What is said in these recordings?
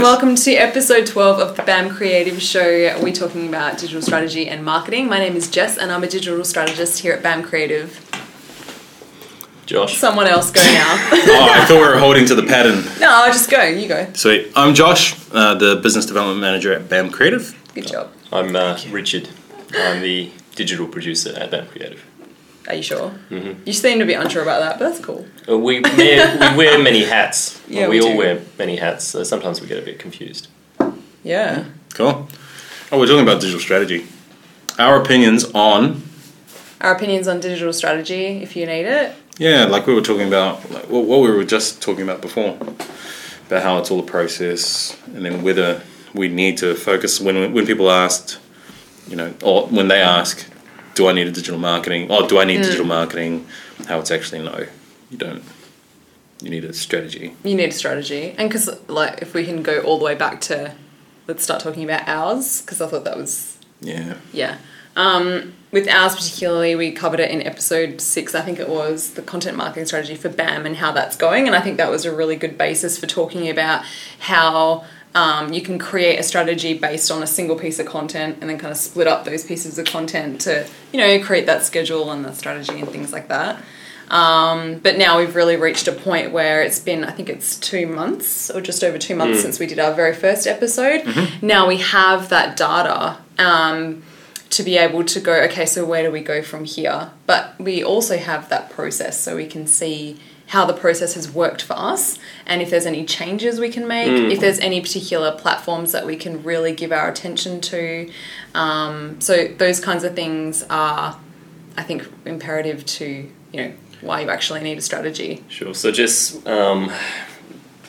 Nice. welcome to episode 12 of the BAM Creative Show. We're talking about digital strategy and marketing. My name is Jess, and I'm a digital strategist here at BAM Creative. Josh. Someone else go now. oh, I thought we were holding to the pattern. no, I'll just go. You go. Sweet. I'm Josh, uh, the business development manager at BAM Creative. Good job. I'm uh, Richard. I'm the digital producer at BAM Creative. Are you sure? Mhm. You seem to be unsure about that, but that's cool. Uh, we, wear, we wear many hats. Yeah, we, we all do. wear many hats, so sometimes we get a bit confused. Yeah. Cool. Oh, we're talking about digital strategy. Our opinions on, Our opinions on digital strategy, if you need it. yeah, like we were talking about, like what what we were just talking about before, about how it's all a process, and then whether we need to focus when when people asked, you know, or when they ask, do I need a digital marketing, or do I need digital marketing? How it's actually no, you don't. You need a strategy. You need a strategy. And because, like, if we can go all the way back to, let's start talking about ours, because I thought that was Yeah. Yeah. Um, with ours particularly, we covered it in episode six, I think it was, the content marketing strategy for BAM and how that's going. And I think that was a really good basis for talking about how um, you can create a strategy based on a single piece of content and then kind of split up those pieces of content to, you know, create that schedule and that strategy and things like that. Um, but now we've really reached a point where it's been, I think it's two months or just over two months since we did our very first episode. Now we have that data um, to be able to go, okay, so where do we go from here? But we also have that process so we can see how the process has worked for us and if there's any changes we can make, if there's any particular platforms that we can really give our attention to. Um, so those kinds of things are, I think, imperative to, you know, why you actually need a strategy. Sure. So, just um,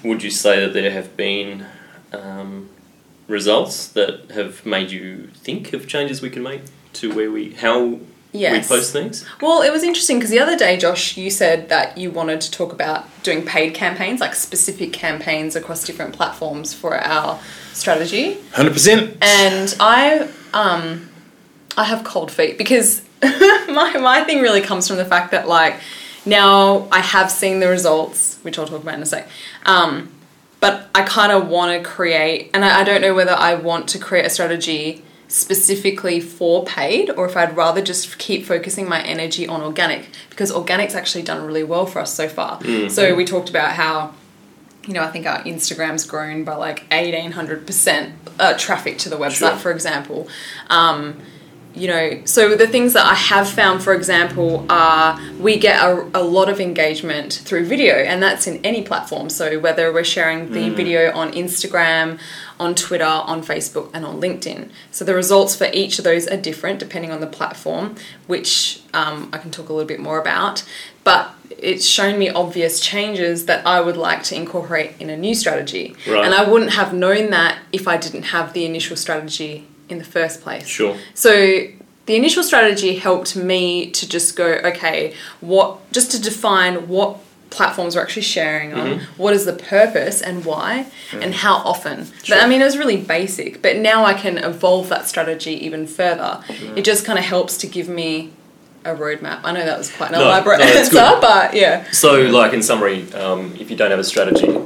would you say that there have been um, results that have made you think of changes we can make to where we how Yes. we post things? Well, it was interesting because the other day, Josh, you said that you wanted to talk about doing paid campaigns, like specific campaigns across different platforms for our strategy. Hundred percent. And I, um, I have cold feet because my my thing really comes from the fact that like now I have seen the results, which I'll talk about in a sec. Um, but I kind of want to create, and I, I don't know whether I want to create a strategy specifically for paid or if I'd rather just keep focusing my energy on organic because organic's actually done really well for us so far. So we talked about how you know, I think our Instagram's grown by like 1800% uh, traffic to the website, Sure. for example. Um, you know, so the things that I have found, for example, are we get a, a lot of engagement through video, and that's in any platform. So whether we're sharing the video on Instagram, on Twitter, on Facebook, and on LinkedIn. So the results for each of those are different depending on the platform, which um, I can talk a little bit more about. But it's shown me obvious changes that I would like to incorporate in a new strategy. Right. And I wouldn't have known that if I didn't have the initial strategy in the first place. Sure. So the initial strategy helped me to just go, okay, what just to define what platforms we're actually sharing on, Mm-hmm. what is the purpose and why, and how often. Sure. But I mean, it was really basic, but now I can evolve that strategy even further. It just kind of helps to give me a roadmap. I know that was quite an No, elaborate no, answer, but yeah. So, like in summary, um, if you don't have a strategy,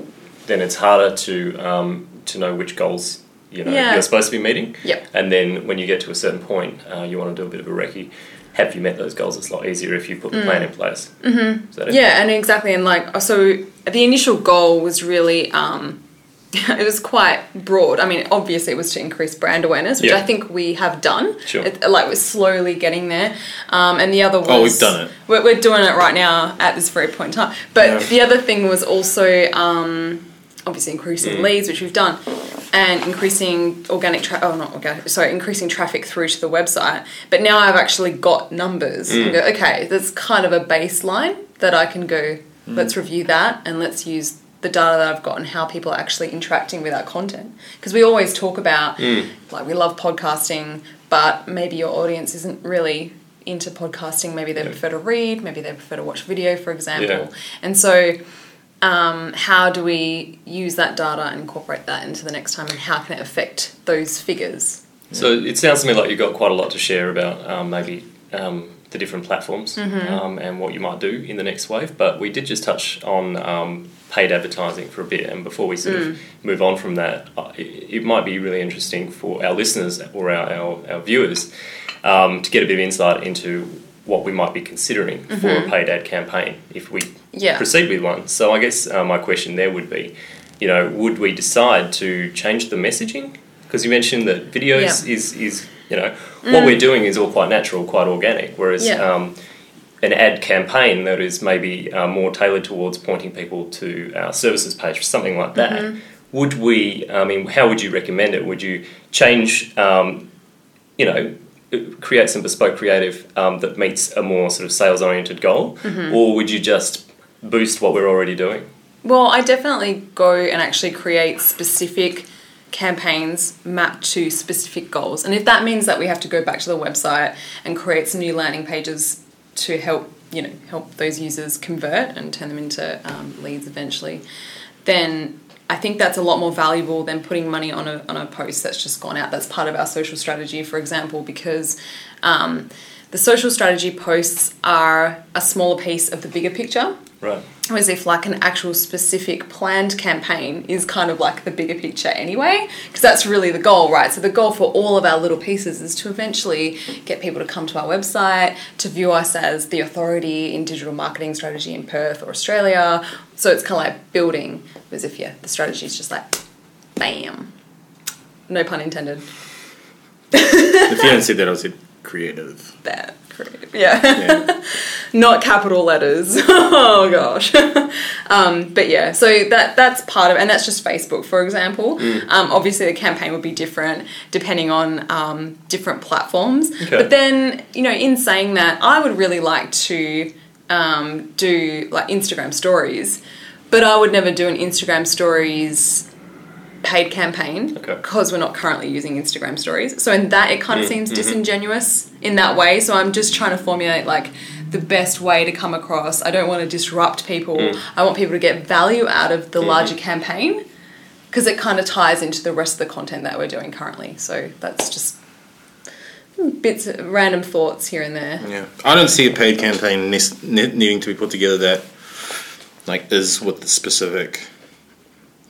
then it's harder to um, to know which goals you know Yeah. you're supposed to be meeting. Yep. And then when you get to a certain point, uh, you want to do a bit of a recce. Have you met those goals? It's a lot easier if you put the plan in place. Mm-hmm. Yeah, and exactly, and like so, the initial goal was really um, it was quite broad. I mean, obviously, it was to increase brand awareness, which Yeah. I think we have done. Sure. It, like we're slowly getting there. Um, and the other was Oh, we've done it. We're, we're doing it right now at this very point in time. But Yeah. the other thing was also um, obviously Mm. increasing leads, which we've done, and increasing organic tra- oh not organic sorry increasing traffic through to the website. But now I've actually got numbers. Mm. Go, okay, that's kind of a baseline that I can go. Mm. Let's review that and let's use the data that I've got and how people are actually interacting with our content. Because we always talk about Mm. like we love podcasting, but maybe your audience isn't really into podcasting. Maybe they Yeah. prefer to read, maybe they prefer to watch video, for example. Yeah. And so, um, how do we use that data and incorporate that into the next time, and how can it affect those figures? So it sounds to me like you've got quite a lot to share about um, maybe um, the different platforms um, and what you might do in the next wave. But we did just touch on um, paid advertising for a bit, and before we sort of move on from that, it, might be really interesting for our listeners or our, our, our viewers um, to get a bit of insight into what we might be considering for a paid ad campaign if we Yeah. proceed with one. So I guess uh, my question there would be, you know, would we decide to change the messaging? Because you mentioned that videos Yeah. is is you know what we're doing is all quite natural, quite organic, whereas Yeah. um, an ad campaign that is maybe uh, more tailored towards pointing people to our services page or something like that. Mm-hmm. Would we? I mean, how would you recommend it? Would you change? Um, you know, create some bespoke creative um, that meets a more sort of sales oriented goal, Mm-hmm. or would you just boost what we're already doing? Well, I definitely go and actually create specific campaigns mapped to specific goals. And if that means that we have to go back to the website and create some new landing pages to help, you know, help those users convert and turn them into um, leads eventually, then I think that's a lot more valuable than putting money on a, on a post that's just gone out. That's part of our social strategy, for example, because um, the social strategy posts are a smaller piece of the bigger picture Right. as if like an actual specific planned campaign is kind of like the bigger picture anyway because that's really the goal right? So the goal for all of our little pieces is to eventually get people to come to our website to view us as the authority in digital marketing strategy in perth or australia. So it's kind of like building as if yeah the strategy is just like bam. No pun intended. If you hadn't said that, I would said creative. that creative yeah Yeah. not capital letters. oh gosh. um, but yeah, so that that's part of, and that's just Facebook, for example. Um, obviously, the campaign would be different depending on um, different platforms. Okay. But then, you know, in saying that, I would really like to um, do like Instagram stories, but I would never do an Instagram stories paid campaign Okay. because we're not currently using Instagram stories. So in that it kind of seems mm-hmm. disingenuous in that way. So I'm just trying to formulate like the best way to come across. I don't want to disrupt people. Mm. I want people to get value out of the mm-hmm. larger campaign because it kind of ties into the rest of the content that we're doing currently. So that's just bits random thoughts here and there. Yeah, I don't see a paid campaign ne- ne- needing to be put together that like is with the specific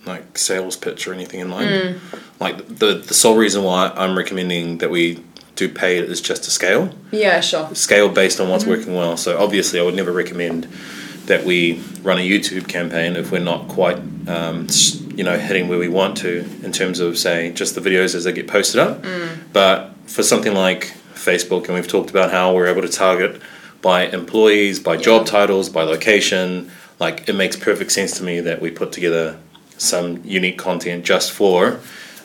like sales pitch or anything in mind. Like the the sole reason why I'm recommending that we do paid is just to scale, Yeah, sure. scale based on what's working well. So obviously, I would never recommend that we run a YouTube campaign if we're not quite um, you know hitting where we want to in terms of say just the videos as they get posted up. But for something like Facebook, and we've talked about how we're able to target by employees, by job titles, by location. Like it makes perfect sense to me that we put together some unique content just for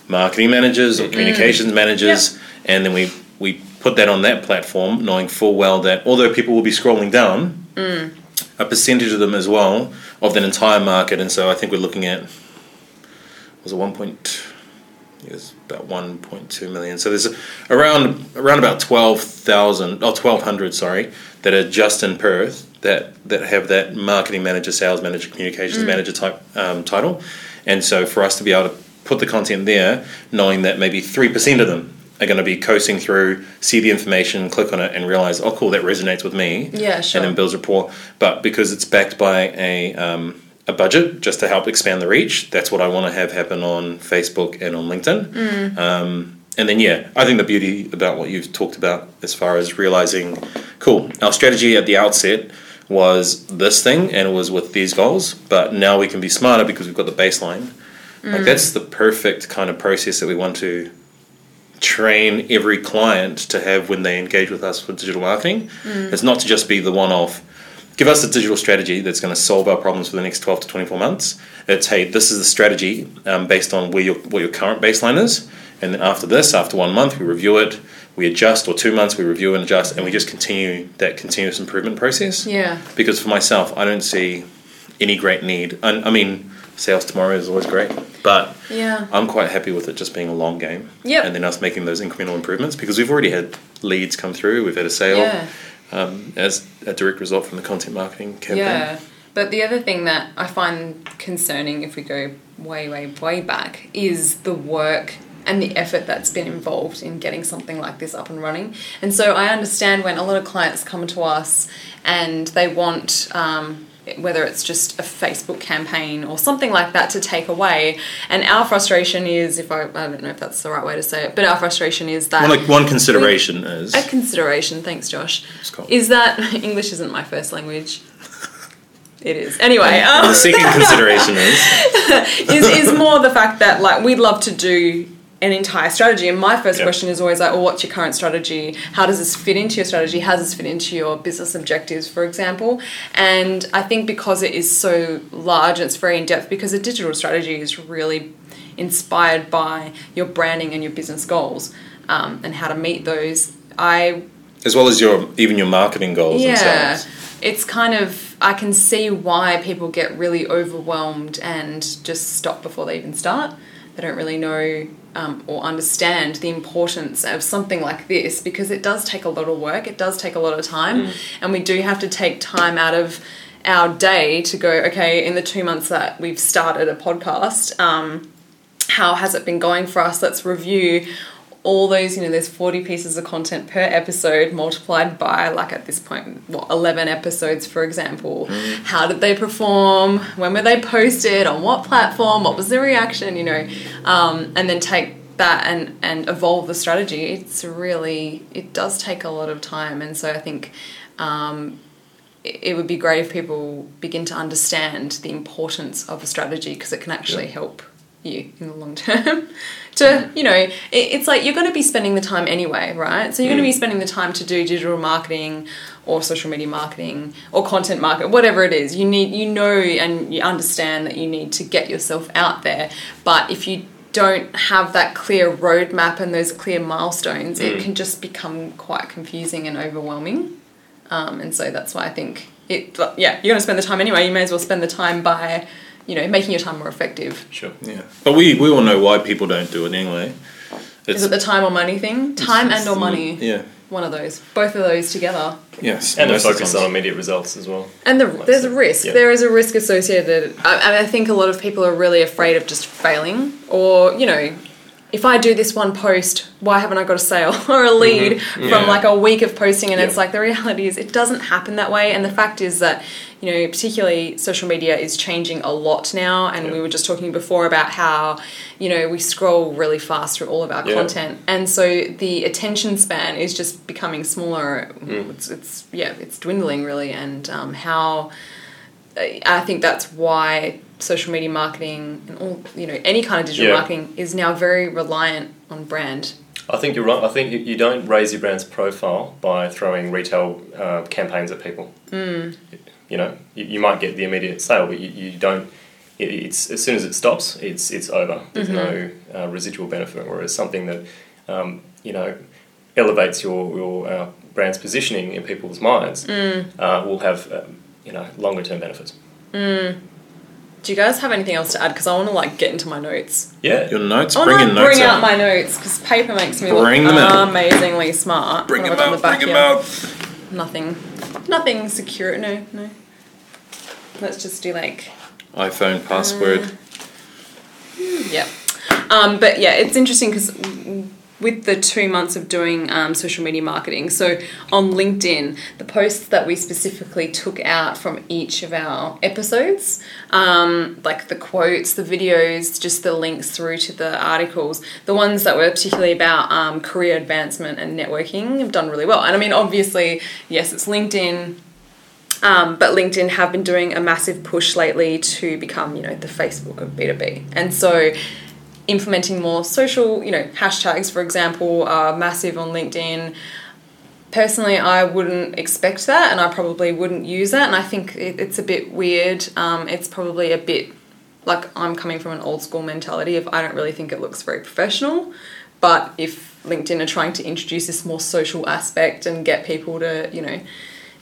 marketing managers or mm. communications managers, and then we we put that on that platform, knowing full well that although people will be scrolling down, mm. a percentage of them as well of that entire market, and so I think we're looking at was it one point. It was about 1.2 million. So there's around around about 12,000 oh 1200 sorry that are just in Perth that that have that marketing manager, sales manager, communications manager type um, title. And so for us to be able to put the content there, knowing that maybe 3% of them are going to be coasting through, see the information, click on it, and realize, oh, cool, that resonates with me. Yeah, sure. And then builds rapport. But because it's backed by a um, a budget just to help expand the reach, that's what I want to have happen on Facebook and on LinkedIn. Mm. Um, and then, yeah, I think the beauty about what you've talked about as far as realizing, cool, our strategy at the outset was this thing and it was with these goals, but now we can be smarter because we've got the baseline. Mm. Like, that's the perfect kind of process that we want to train every client to have when they engage with us for digital marketing. It's not to just be the one off. Give us a digital strategy that's going to solve our problems for the next 12 to 24 months. It's, hey, this is the strategy um, based on where your, what your current baseline is. And then after this, after one month, we review it, we adjust, or two months, we review and adjust, and we just continue that continuous improvement process. Yeah. Because for myself, I don't see any great need. I, I mean, sales tomorrow is always great, but Yeah. I'm quite happy with it just being a long game. Yep. And then us making those incremental improvements because we've already had leads come through, we've had a sale Yeah. um, as a direct result from the content marketing campaign. Yeah. But the other thing that I find concerning if we go way, way, way back is the work and the effort that's been involved in getting something like this up and running. And so I understand when a lot of clients come to us and they want. Um, whether it's just a Facebook campaign or something like that to take away. And our frustration is, if I, I don't know if that's the right way to say it, but our frustration is that. One, like, one consideration is. A consideration, thanks Josh, cool. is that English isn't my first language. It is. Anyway, um, the second consideration is. is, is more the fact that like we'd love to do an entire strategy. And my first Yep. question is always like, well, what's your current strategy? How does this fit into your strategy? How does this fit into your business objectives, for example? And I think because it is so large and it's very in depth, because a digital strategy is really inspired by your branding and your business goals um, and how to meet those. I As well as your even your marketing goals yeah, themselves. it's kind of I can see why people get really overwhelmed and just stop before they even start. They don't really know um, or understand the importance of something like this because it does take a lot of work. It does take a lot of time, and we do have to take time out of our day to go. Okay, in the two months that we've started a podcast. Um, how has it been going for us? Let's review all those, you know, there's 40 pieces of content per episode multiplied by, like at this point, what, 11 episodes, for example. How did they perform? When were they posted? On what platform? What was the reaction? You know, um, and then take that and, and evolve the strategy. It's really, it does take a lot of time. And so I think um, it it would be great if people begin to understand the importance of a strategy because it can actually help you in the long term. To mm. you know it, it's like you're going to be spending the time anyway right? So you're going to be mm. spending the time to do digital marketing or social media marketing or content market whatever it is. You need you know and you understand that you need to get yourself out there. But if you don't have that clear roadmap and those clear milestones it mm. can just become quite confusing and overwhelming. Um, and so that's why I think it. Yeah, you're going to spend the time anyway. You may as well spend the time by, you know, making your time more effective. Sure. Yeah, but we we all know why people don't do it anyway. Is it the time or money thing? Time and or money. Yeah. One of those. Both of those together. Yes. And a most of the focus on immediate results as well. And the, Like there's a risk. yeah. There is a risk associated. I, I think a lot of people are really afraid of just failing, or you know, if I do this one post, why haven't I got a sale or a lead from Yeah. like a week of posting? And Yeah. it's like the reality is it doesn't happen that way. And the fact is that you know, particularly social media is changing a lot now. And Yeah. we were just talking before about how you know we scroll really fast through all of our content, and so the attention span is just becoming smaller. Mm. It's, it's yeah, it's dwindling really, and um, how. I think that's why social media marketing and all you know any kind of digital Yeah. marketing is now very reliant on brand. I think you're right. I think you- you don't raise your brand's profile by throwing retail uh, campaigns at people. Mm. You know, you, you might get the immediate sale, but you, you don't. It, it's as soon as it stops, it's it's over. There's no uh, residual benefit. Whereas something that um, you know elevates your your uh, brand's positioning in people's minds uh, will have um, you know longer term benefits. Do you guys have anything else to add? Because I want to like get into my notes. Yeah. Your notes. I bring want your to notes bring out out. my notes because paper makes me Bring look them out. amazingly smart. Bring them have I got on out. the Bring them out. Nothing. Nothing secure. No, no. Let's just do like iPhone password. Yep. Um, but yeah, it's interesting because with the two months of doing um, social media marketing, so on LinkedIn, the posts that we specifically took out from each of our episodes, um, like the quotes, the videos, just the links through to the articles, the ones that were particularly about um, career advancement and networking have done really well. And I mean, obviously, yes, it's LinkedIn. Um, but LinkedIn have been doing a massive push lately to become, you know, the Facebook of B2B. And so implementing more social, you know, hashtags, for example, are massive on LinkedIn. Personally, I wouldn't expect that and I probably wouldn't use that. And I think it's a bit weird. Um, it's probably a bit like I'm coming from an old school mentality of I don't really think it looks very professional. But if LinkedIn are trying to introduce this more social aspect and get people to, you know,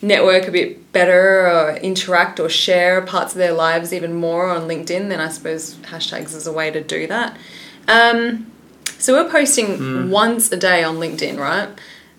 network a bit better or interact or share parts of their lives even more on LinkedIn, then I suppose hashtags is a way to do that. Um, so we're posting once a day on LinkedIn, right?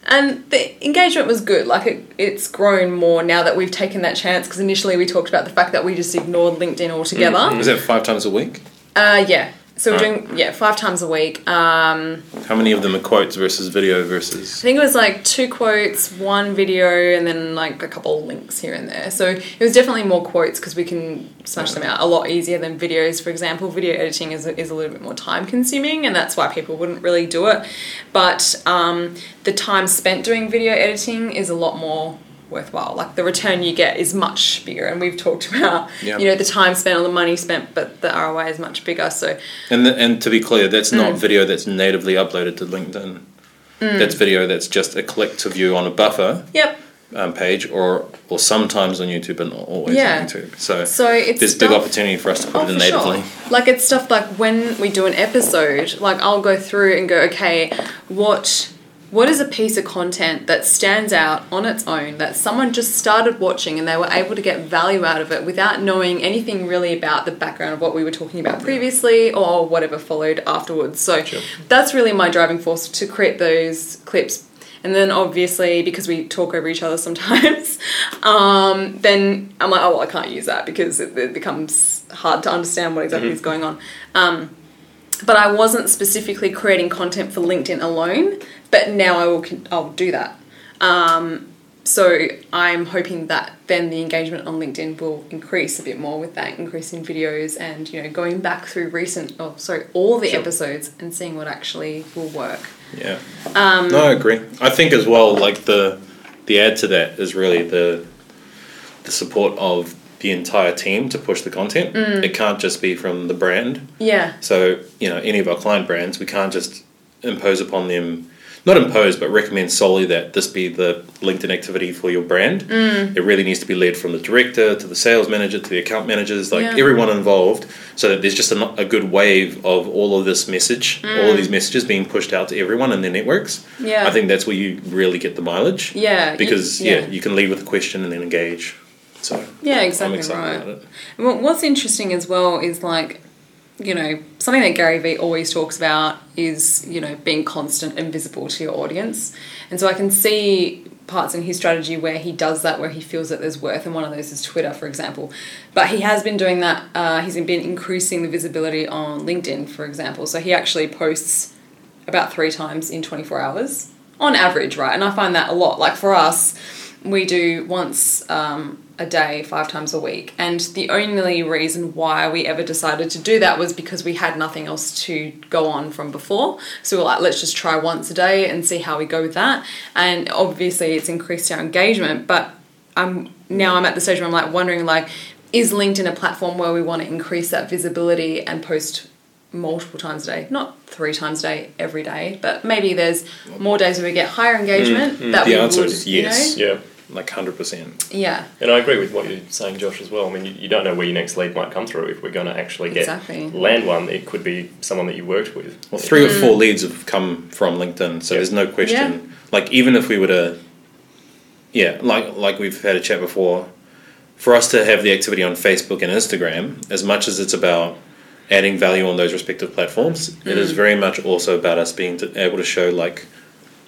And the engagement was good. Like it, it's grown more now that we've taken that chance. Because initially we talked about the fact that we just ignored LinkedIn altogether. Is that five times a week? Uh, yeah. So we're Right. doing yeah five times a week. Um, How many of them are quotes versus video versus? I think it was like two quotes, one video, and then like a couple links here and there. So it was definitely more quotes because we can smash them out a lot easier than videos. For example, video editing is is a little bit more time consuming, and that's why people wouldn't really do it. But um, the time spent doing video editing is a lot more worthwhile. Like the return you get is much bigger, and we've talked about you know the time spent or the money spent, but the ROI is much bigger. So And the, and to be clear, that's Mm. not video that's natively uploaded to LinkedIn. That's video that's just a click to view on a buffer yep. um, page, or or sometimes on YouTube, but not always Yeah. on YouTube. So, So it's there's big opportunity for us to put Oh, it in natively. sure. Like it's stuff like when we do an episode, like I'll go through and go, okay, what what is a piece of content that stands out on its own that someone just started watching and they were able to get value out of it without knowing anything really about the background of what we were talking about previously or whatever followed afterwards. So Sure. that's really my driving force to create those clips. And then obviously because we talk over each other sometimes, um, then I'm like, oh well, I can't use that because it, it becomes hard to understand what exactly is going on. Um, but I wasn't specifically creating content for LinkedIn alone, but now I will I'll do that. Um, so I'm hoping that then the engagement on LinkedIn will increase a bit more with that increase in videos and you know going back through recent oh sorry all the Sure. episodes and seeing what actually will work. Yeah. Um, no, I agree. I think as well, like the the add to that is really the the support of the entire team to push the content. Mm. It can't just be from the brand. Yeah. So you know, any of our client brands, we can't just impose upon them. Not impose, but recommend solely that this be the LinkedIn activity for your brand. Mm. It really needs to be led from the director to the sales manager to the account managers, like Yeah. everyone involved, so that there's just a, a good wave of all of this message, all of these messages being pushed out to everyone in their networks. Mm. Yeah. I think that's where you really get the mileage. Yeah, you- Because yeah. yeah, you can lead with a question and then engage. So Yeah, I'm exactly excited right. about it. Well, what's interesting as well is like, you know, something that Gary Vee always talks about is, you know, being constant and visible to your audience. And so I can see parts in his strategy where he does that, where he feels that there's worth, and one of those is Twitter, for example. But he has been doing that, uh, he's been increasing the visibility on LinkedIn, for example. So he actually posts about three times in 24 hours on average, right? And I find that a lot. Like for us, we do once um, a day, five times a week. And the only reason why we ever decided to do that was because we had nothing else to go on from before. So we we're like, let's just try once a day and see how we go with that. And obviously, it's increased our engagement. But I'm now I'm at the stage where I'm like wondering like, is LinkedIn a platform where we want to increase that visibility and post multiple times a day, not three times a day every day, but maybe there's more days where we get higher mm, engagement mm. that The we answer would, is you yes. know? Yeah. Like hundred percent. Yeah, And I agree with what you're saying, Josh, as well. I mean, you, you don't know where your next lead might come through. If we're going to actually get Exactly. land one, it could be someone that you worked with. Well, three or four leads have come from LinkedIn, so Yeah. there's no question. Mm. Yeah. Like even if we were to, yeah, like like we've had a chat before, for us to have the activity on Facebook and Instagram, as much as it's about adding value on those respective platforms, it Mm. is very much also about us being to, able to show like,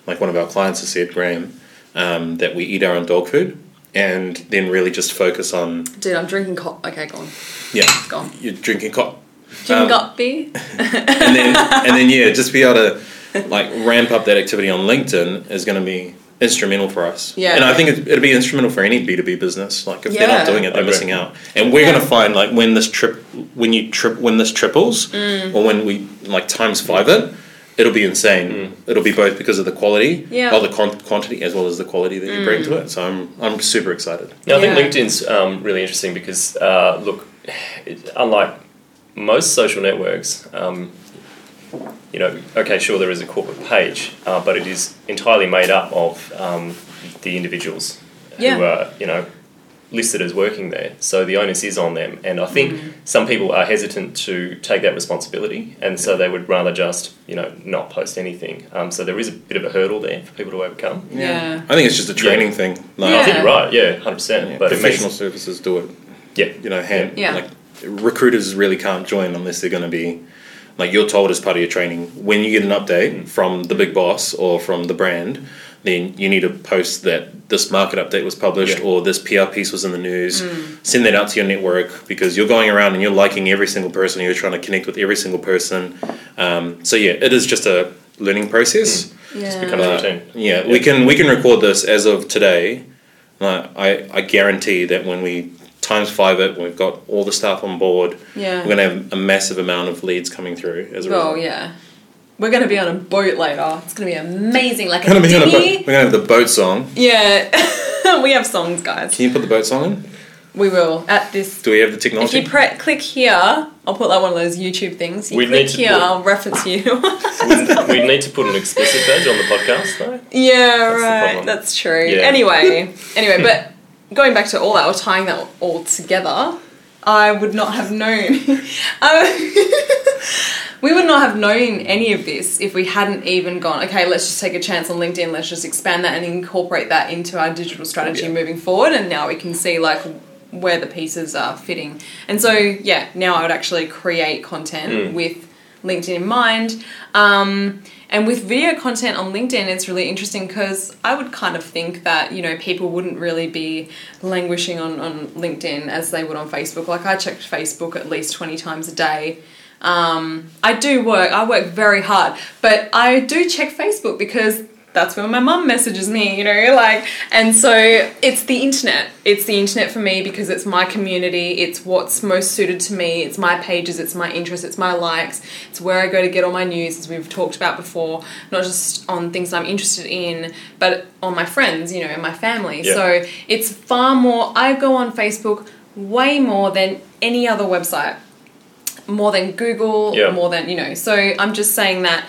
like one of our clients has said, Graham, um, that we eat our own dog food, and then really just focus on dude, I'm drinking co Okay, go on, yeah, go on. you're drinking co- Jim Um, Gutby. and then and then yeah, just be able to like ramp up that activity on LinkedIn is going to be instrumental for us. Yeah. and I think it, it'll be instrumental for any B two B business. Like if they're not doing it, they're missing out. And we're Yeah. going to find like when this trip, when you trip, when this triples, Mm. or when we like times five it. It'll be insane. It'll be both because of the quality, Yeah. or the con- quantity, as well as the quality that you bring to it. So I'm, I'm super excited. Now, I think Yeah. LinkedIn's um, really interesting because, uh, look, it, unlike most social networks, um, you know, okay, sure, there is a corporate page, uh, but it is entirely made up of um, the individuals Yeah. who are, you know, listed as working there. So the onus is on them. And I think Mm. some people are hesitant to take that responsibility, and so they would rather just, you know, not post anything. Um, so there is a bit of a hurdle there for people to overcome. Yeah. I think it's just a training thing. Like, I think you're right, yeah, 100%. yeah, but it professional makes, services do it yeah, you know, hand, Yeah. like recruiters really can't join unless they're going to be like you're told as part of your training when you get an update from the big boss or from the brand then you need to post that this market update was published Yeah. or this PR piece was in the news. Mm. Send that out to your network because you're going around and you're liking every single person. You're trying to connect with every single person. Um, so yeah, it is just a learning process. Yeah. becomes But, routine. yeah, we can we can record this as of today. Uh, I I guarantee that when we times five it, when we've got all the staff on board. Yeah. We're gonna have a massive amount of leads coming through as a Oh result. yeah. We're gonna be on a boat later. It's gonna be amazing. Like We're a gonna be on a boat. We're gonna have the boat song. Yeah. we have songs, guys. Can you put the boat song in? We will at this. Do we have the technology? If you pre- click here, I'll put like one of those YouTube things. You We click need to here, put- I'll reference you. we need to put an explicit badge on the podcast, though. yeah, the right. problem. That's true. Yeah. Anyway, anyway, but going back to all that, or tying that all together, I would not have known. I- we would not have known any of this if we hadn't even gone. Okay, let's just take a chance on LinkedIn. Let's just expand that and incorporate that into our digital strategy Yeah. moving forward. And now we can see like where the pieces are fitting. And so yeah, now I would actually create content Mm. with LinkedIn in mind. Um, and with video content on LinkedIn, it's really interesting because I would kind of think that, you know, people wouldn't really be languishing on, on LinkedIn as they would on Facebook. Like, I checked Facebook at least 20 times a day. Um, I do work, I work very hard, but I do check Facebook because that's where my mum messages me, you know, like, and so it's the internet. It's the internet for me because it's my community, it's what's most suited to me, it's my pages, it's my interests, it's my likes, it's where I go to get all my news, as we've talked about before, not just on things I'm interested in, but on my friends, you know, and my family. Yeah. So it's far more, I go on Facebook way more than any other website more than Google, Yeah. more than you know. So I'm just saying that.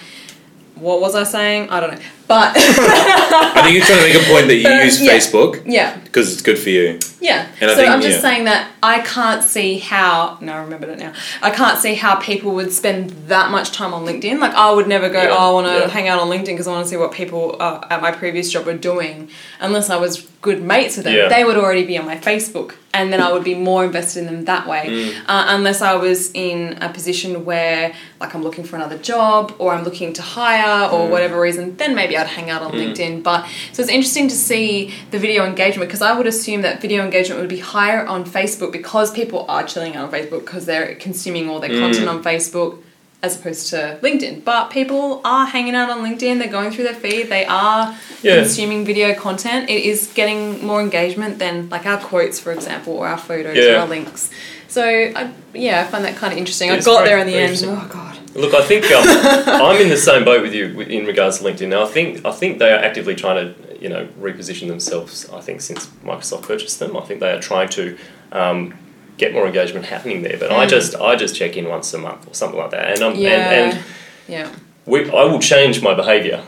What was I saying? I don't know. But I think you're trying to make a point that you Uh, use yeah. Facebook yeah, because it's good for you. yeah. And I so think- I'm just yeah. saying that I can't see how. No, I remembered it now. I can't see how people would spend that much time on LinkedIn. Like I would never go. Yeah, Oh, I want to hang out on LinkedIn because I want to see what people uh, at my previous job were doing. Unless I was good mates with them, Yeah. they would already be on my Facebook, and then I would be more invested in them that way. Mm. Uh, unless I was in a position where, like, I'm looking for another job or I'm looking to hire or Mm. whatever reason, then maybe I'd hang out on LinkedIn. But so it's interesting to see the video engagement because I would assume that video engagement would be higher on Facebook because people are chilling out on Facebook because they're consuming all their Mm. content on Facebook as opposed to LinkedIn. But people are hanging out on LinkedIn, they're going through their feed, they are Yeah. consuming video content. It is getting more engagement than like our quotes, for example, or our photos or our links. So I, yeah, I find that kind of interesting. I got there in the end. Oh god. Look, I think um, I'm in the same boat with you in regards to LinkedIn. Now, I think I think they are actively trying to you know reposition themselves. I think since Microsoft purchased them, I think they are trying to um, get more engagement happening there. But I Mm. just I just check in once a month or something like that, and I'm Yeah. and, and Yeah. we, I will change my behaviour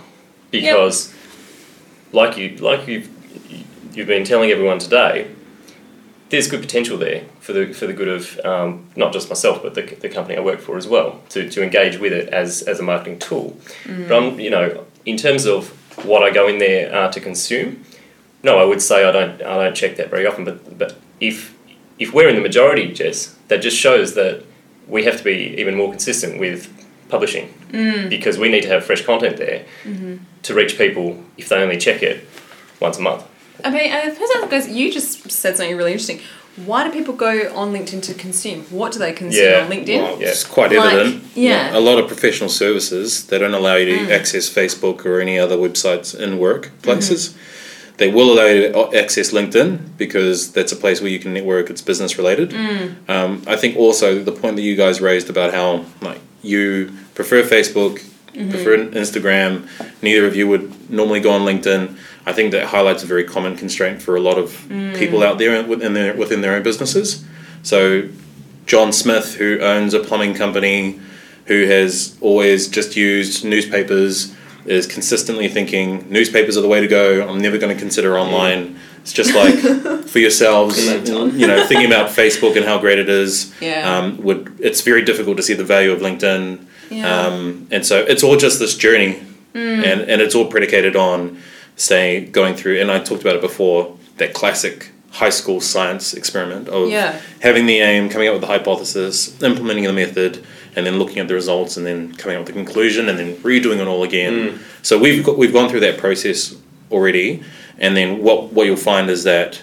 because, like you like you've you've been telling everyone today, there's good potential there for the for the good of um, not just myself but the, the company I work for as well to, to engage with it as as a marketing tool. But I'm you know in terms of what I go in there uh, to consume, no, I would say I don't I don't check that very often. But but if if we're in the majority, Jess, that just shows that we have to be even more consistent with publishing because we need to have fresh content there to reach people if they only check it once a month. I mean, I suppose that goes. You just said something really interesting. Why do people go on LinkedIn to consume? What do they consume Yeah. on LinkedIn? Well, Yeah. It's quite Like, evident. yeah. A lot of professional services, they don't allow you to Mm. access Facebook or any other websites in workplaces. Mm-hmm. They will allow you to access LinkedIn because that's a place where you can network. It's business related. Mm. Um, I think also the point that you guys raised about how like you prefer Facebook, Mm-hmm. prefer Instagram. Neither of you would normally go on LinkedIn. I think that highlights a very common constraint for a lot of Mm. people out there within their within their own businesses. So John Smith, who owns a plumbing company, who has always just used newspapers, is consistently thinking newspapers are the way to go. I'm never going to consider online. It's just like for yourselves, you know, thinking about Facebook and how great it is. Yeah. Um, would it's very difficult to see the value of LinkedIn. Yeah. Um, and so it's all just this journey, Mm. and and it's all predicated on say going through. And I talked about it before that classic high school science experiment of Yeah. having the aim, coming up with the hypothesis, implementing the method, and then looking at the results, and then coming up with the conclusion, and then redoing it all again. So we've got, we've gone through that process already, and then what what you'll find is that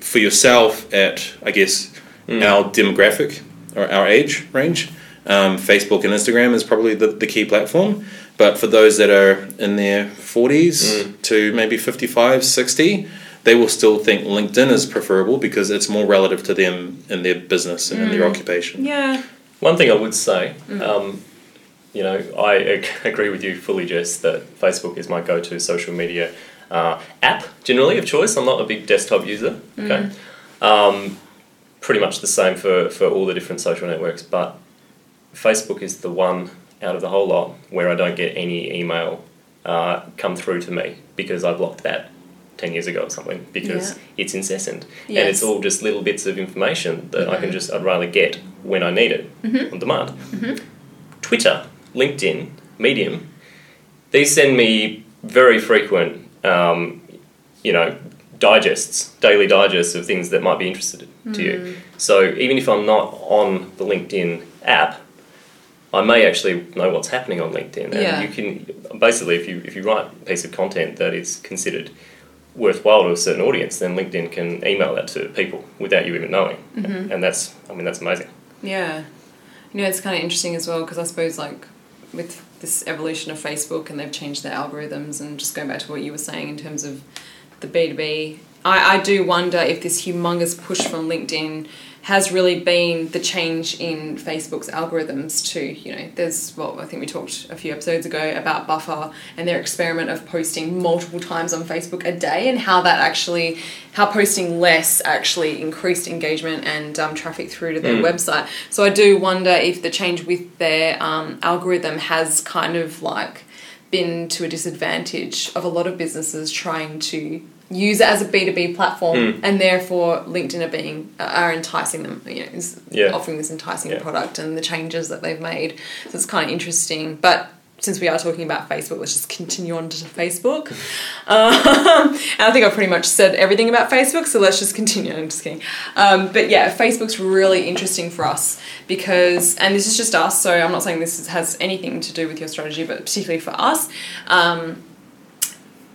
for yourself at I guess mm. our demographic or our age range, um, Facebook and Instagram is probably the, the key platform. But for those that are in their 40s mm. to maybe 55, 60, they will still think LinkedIn is preferable because it's more relative to them in their business and in their mm. occupation. Yeah. One thing I would say, um, you know, I ag- agree with you fully, Jess, that Facebook is my go-to social media uh, app generally of choice. I'm not a big desktop user. Okay, um, pretty much the same for for all the different social networks, but Facebook is the one out of the whole lot where I don't get any email uh, come through to me because I blocked that. 10 years ago or something because Yeah. it's incessant and it's all just little bits of information that I can mm-hmm. just I'd rather get when I need it mm-hmm. on demand. Mm-hmm. Twitter, LinkedIn, Medium, these send me very frequent, um, you know, digests, daily digests of things that might be interested to you. Mm. So even if I'm not on the LinkedIn app, I may actually know what's happening on LinkedIn, and Yeah. you can basically, if you if you write a piece of content that is considered worthwhile to a certain audience, then LinkedIn can email that to people without you even knowing, mm-hmm. and that's I mean that's amazing. Yeah. You know, it's kind of interesting as well because I suppose, like, with this evolution of Facebook and they've changed their algorithms, and just going back to what you were saying in terms of the B2B, I, I do wonder if this humongous push from LinkedIn has really been the change in Facebook's algorithms too. You know, there's, well, I think we talked a few episodes ago about Buffer and their experiment of posting multiple times on Facebook a day and how that actually, how posting less actually increased engagement and um, traffic through to their website. So I do wonder if the change with their um, algorithm has kind of like been to a disadvantage of a lot of businesses trying to use it as a B2B platform and therefore LinkedIn are being are enticing them you know is Yeah. offering this enticing Yeah. product and the changes that they've made. So it's kind of interesting but since we are talking about Facebook let's just continue on to Facebook. Um, and I think I've pretty much said everything about Facebook so let's just continue. I'm just kidding. Um, but yeah Facebook's really interesting for us because and this is just us so I'm not saying this has anything to do with your strategy but particularly for us um,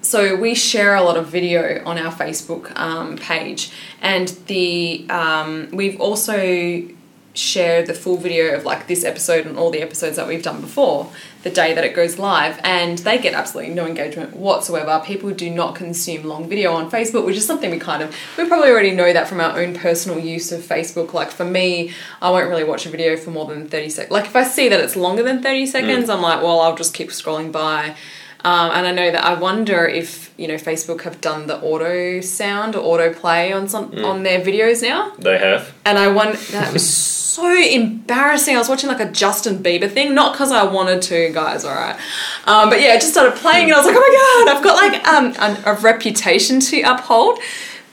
so we share a lot of video on our Facebook um, page, and the um, we've also shared the full video of like this episode and all the episodes that we've done before the day that it goes live. And they get absolutely no engagement whatsoever. People do not consume long video on facebook which is something we kind of we probably already know that from our own personal use of facebook. Like for me i won't really watch a video for more than 30 seconds like if i see that it's longer than 30 seconds i'm like well i'll just keep scrolling by um, and I know that I wonder if you know Facebook have done the auto sound or auto play on some on their videos now. They have. And I wonder that was so embarrassing. I was watching like a Justin Bieber thing, not because I wanted to, guys. All right, um, but yeah, it just started playing, and I was like, oh my god, I've got like um, a, a reputation to uphold,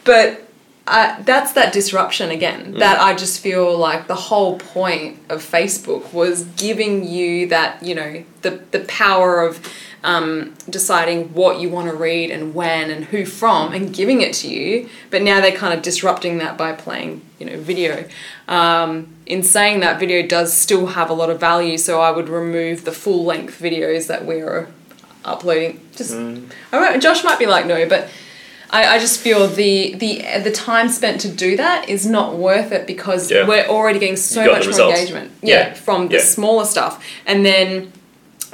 but. Uh, that's that disruption again. That I just feel like the whole point of Facebook was giving you that, you know, the the power of um, deciding what you want to read and when and who from and giving it to you. But now they're kind of disrupting that by playing, you know, video. Um, in saying that, video does still have a lot of value, so I would remove the full length videos that we're uploading. Just, I don't know, Josh might be like, no, but. I, I just feel the, the the time spent to do that is not worth it because Yeah. we're already getting so much more engagement. Yeah, Yeah. from the Yeah. smaller stuff. And then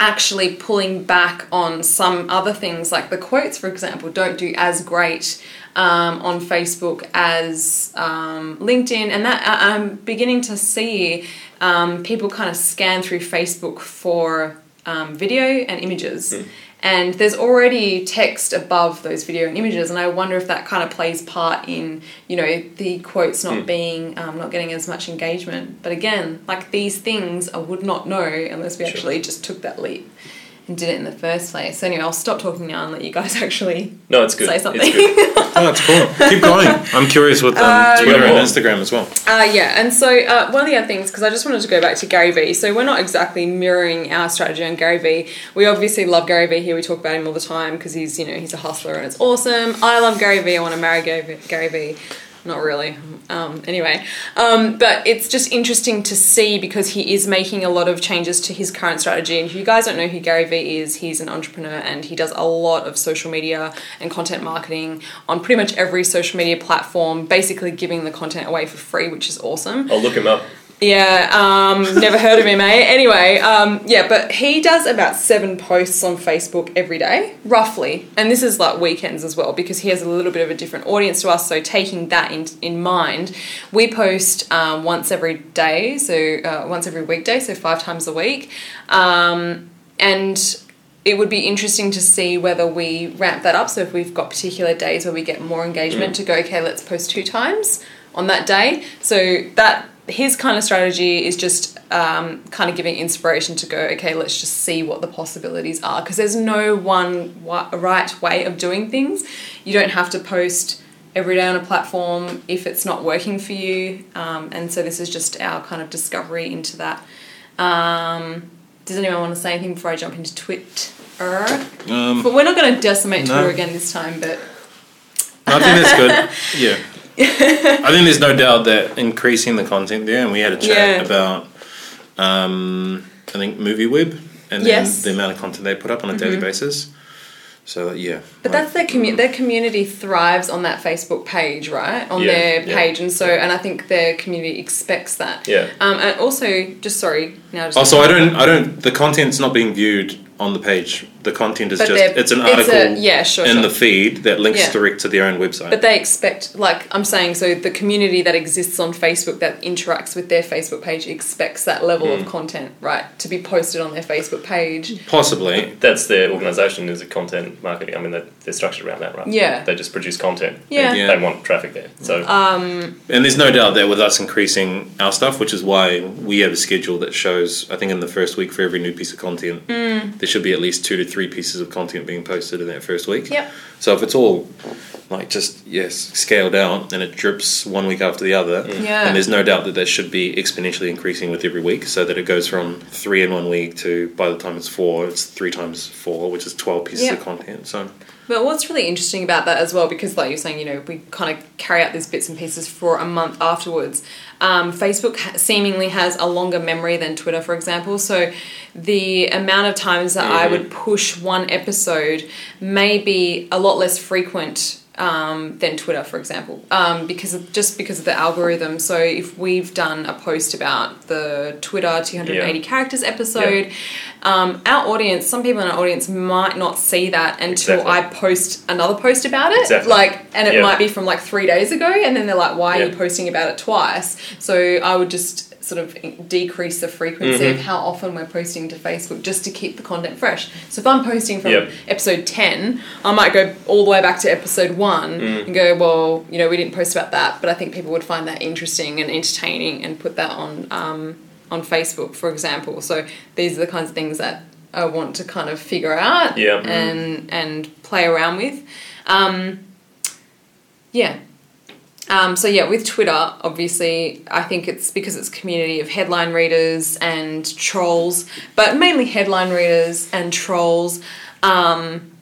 actually pulling back on some other things like the quotes for example don't do as great um, on facebook as um, linkedin and that I- i'm beginning to see um, people kind of scan through facebook for um, video and images and there's already text above those video and images and i wonder if that kind of plays part in you know the quotes not being um, not getting as much engagement but again like these things i would not know unless we Sure. actually just took that leap and did it in the first place so anyway i'll stop talking now and let you guys actually No, it's good. say It's something good. Oh, that's cool. Keep going. I'm curious with um, Twitter and. Instagram as well. Uh, yeah, and so uh, one of the other things, because I just wanted to go back to Gary Vee. So we're not exactly mirroring our strategy on Gary Vee. We obviously love Gary Vee here. We talk about him all the time because he's, you know, he's a hustler and it's awesome. I love Gary Vee. I want to marry Gary Vee. Not really. Um, anyway, um, but it's just interesting to see because he is making a lot of changes to his current strategy. And if you guys don't know who Gary Vee is, he's an entrepreneur and he does a lot of social media and content marketing on pretty much every social media platform, basically giving the content away for free, which is awesome. I'll look him up. Yeah, um, never heard of him, eh? Anyway, um, yeah, but he does about seven posts on Facebook every day, roughly. And this is like weekends as well, because he has a little bit of a different audience to us. So, taking that in, in mind, we post um, once every day, so uh, once every weekday, so five times a week. Um, and it would be interesting to see whether we ramp that up. So, if we've got particular days where we get more engagement, to go, okay, let's post two times on that day. So, that his kind of strategy is just um, kind of giving inspiration to go, okay, let's just see what the possibilities are. Because there's no one right way of doing things. You don't have to post every day on a platform if it's not working for you. Um, and so this is just our kind of discovery into that. Um, does anyone want to say anything before I jump into Twitter? Um, But we're not going to decimate No. Twitter again this time, but I think that's good. Yeah. I think there's no doubt that increasing the content there, and we had a chat Yeah. about, um, I think, MovieWeb and then Yes. Mm-hmm. the amount of content they put up on a daily basis. So, yeah. But that's their commu- their community thrives on that Facebook page, right? On Yeah, their yeah, page, and so yeah. and I think their community expects that. Yeah. Um, and also, just sorry, now just Also, I don't, I don't, the content's not being viewed on the page. The content is But just, it's an it's a- article yeah, sure, in sure. the feed that links Yeah. direct to their own website. But they expect, like I'm saying, so the community that exists on Facebook that interacts with their Facebook page expects that level Hmm. of content, right, to be posted on their Facebook page. Possibly. That's their organisation is a content marketing. I mean, they're, they're structured around that, right? Yeah. They just produce content. Yeah. They, Yeah. they want traffic there. So Um, And there's no doubt that with us increasing our stuff, which is why we have a schedule that shows, I think in the first week for every new piece of content, Mm. there should be at least two to three pieces of content being posted in that first week. Yep. So if it's all like just, yes, scaled out and it drips one week after the other, Yeah. and there's no doubt that that should be exponentially increasing with every week so that it goes from three in one week to by the time it's four, it's three times four, which is 12 pieces Yeah. of content. So But what's really interesting about that as well, because like you're saying, you know, we kind of carry out these bits and pieces for a month afterwards. Um, Facebook ha- seemingly has a longer memory than Twitter, for example. So the amount of times that I would push one episode may be a lot less frequent um, than Twitter, for example, um, because of, just because of the algorithm. So if we've done a post about the Twitter 280 Yeah. characters episode, um, our audience, some people in our audience might not see that until Exactly. I post another post about it. Exactly. Like, and it Yeah. might be from like three days ago, and then they're like, "Why are you posting about it twice?" So I would just sort of decrease the frequency Mm-hmm. of how often we're posting to Facebook just to keep the content fresh. So if I'm posting from Yep. episode 10, I might go all the way back to episode 1 Mm. and go, well, you know, we didn't post about that, but I think people would find that interesting and entertaining and put that on um, on Facebook, for example. So these are the kinds of things that I want to kind of figure out Yeah. and and play around with. Um, yeah. Um, so yeah, with Twitter, obviously, I think it's because it's a community of headline readers and trolls, but mainly headline readers and trolls. Um,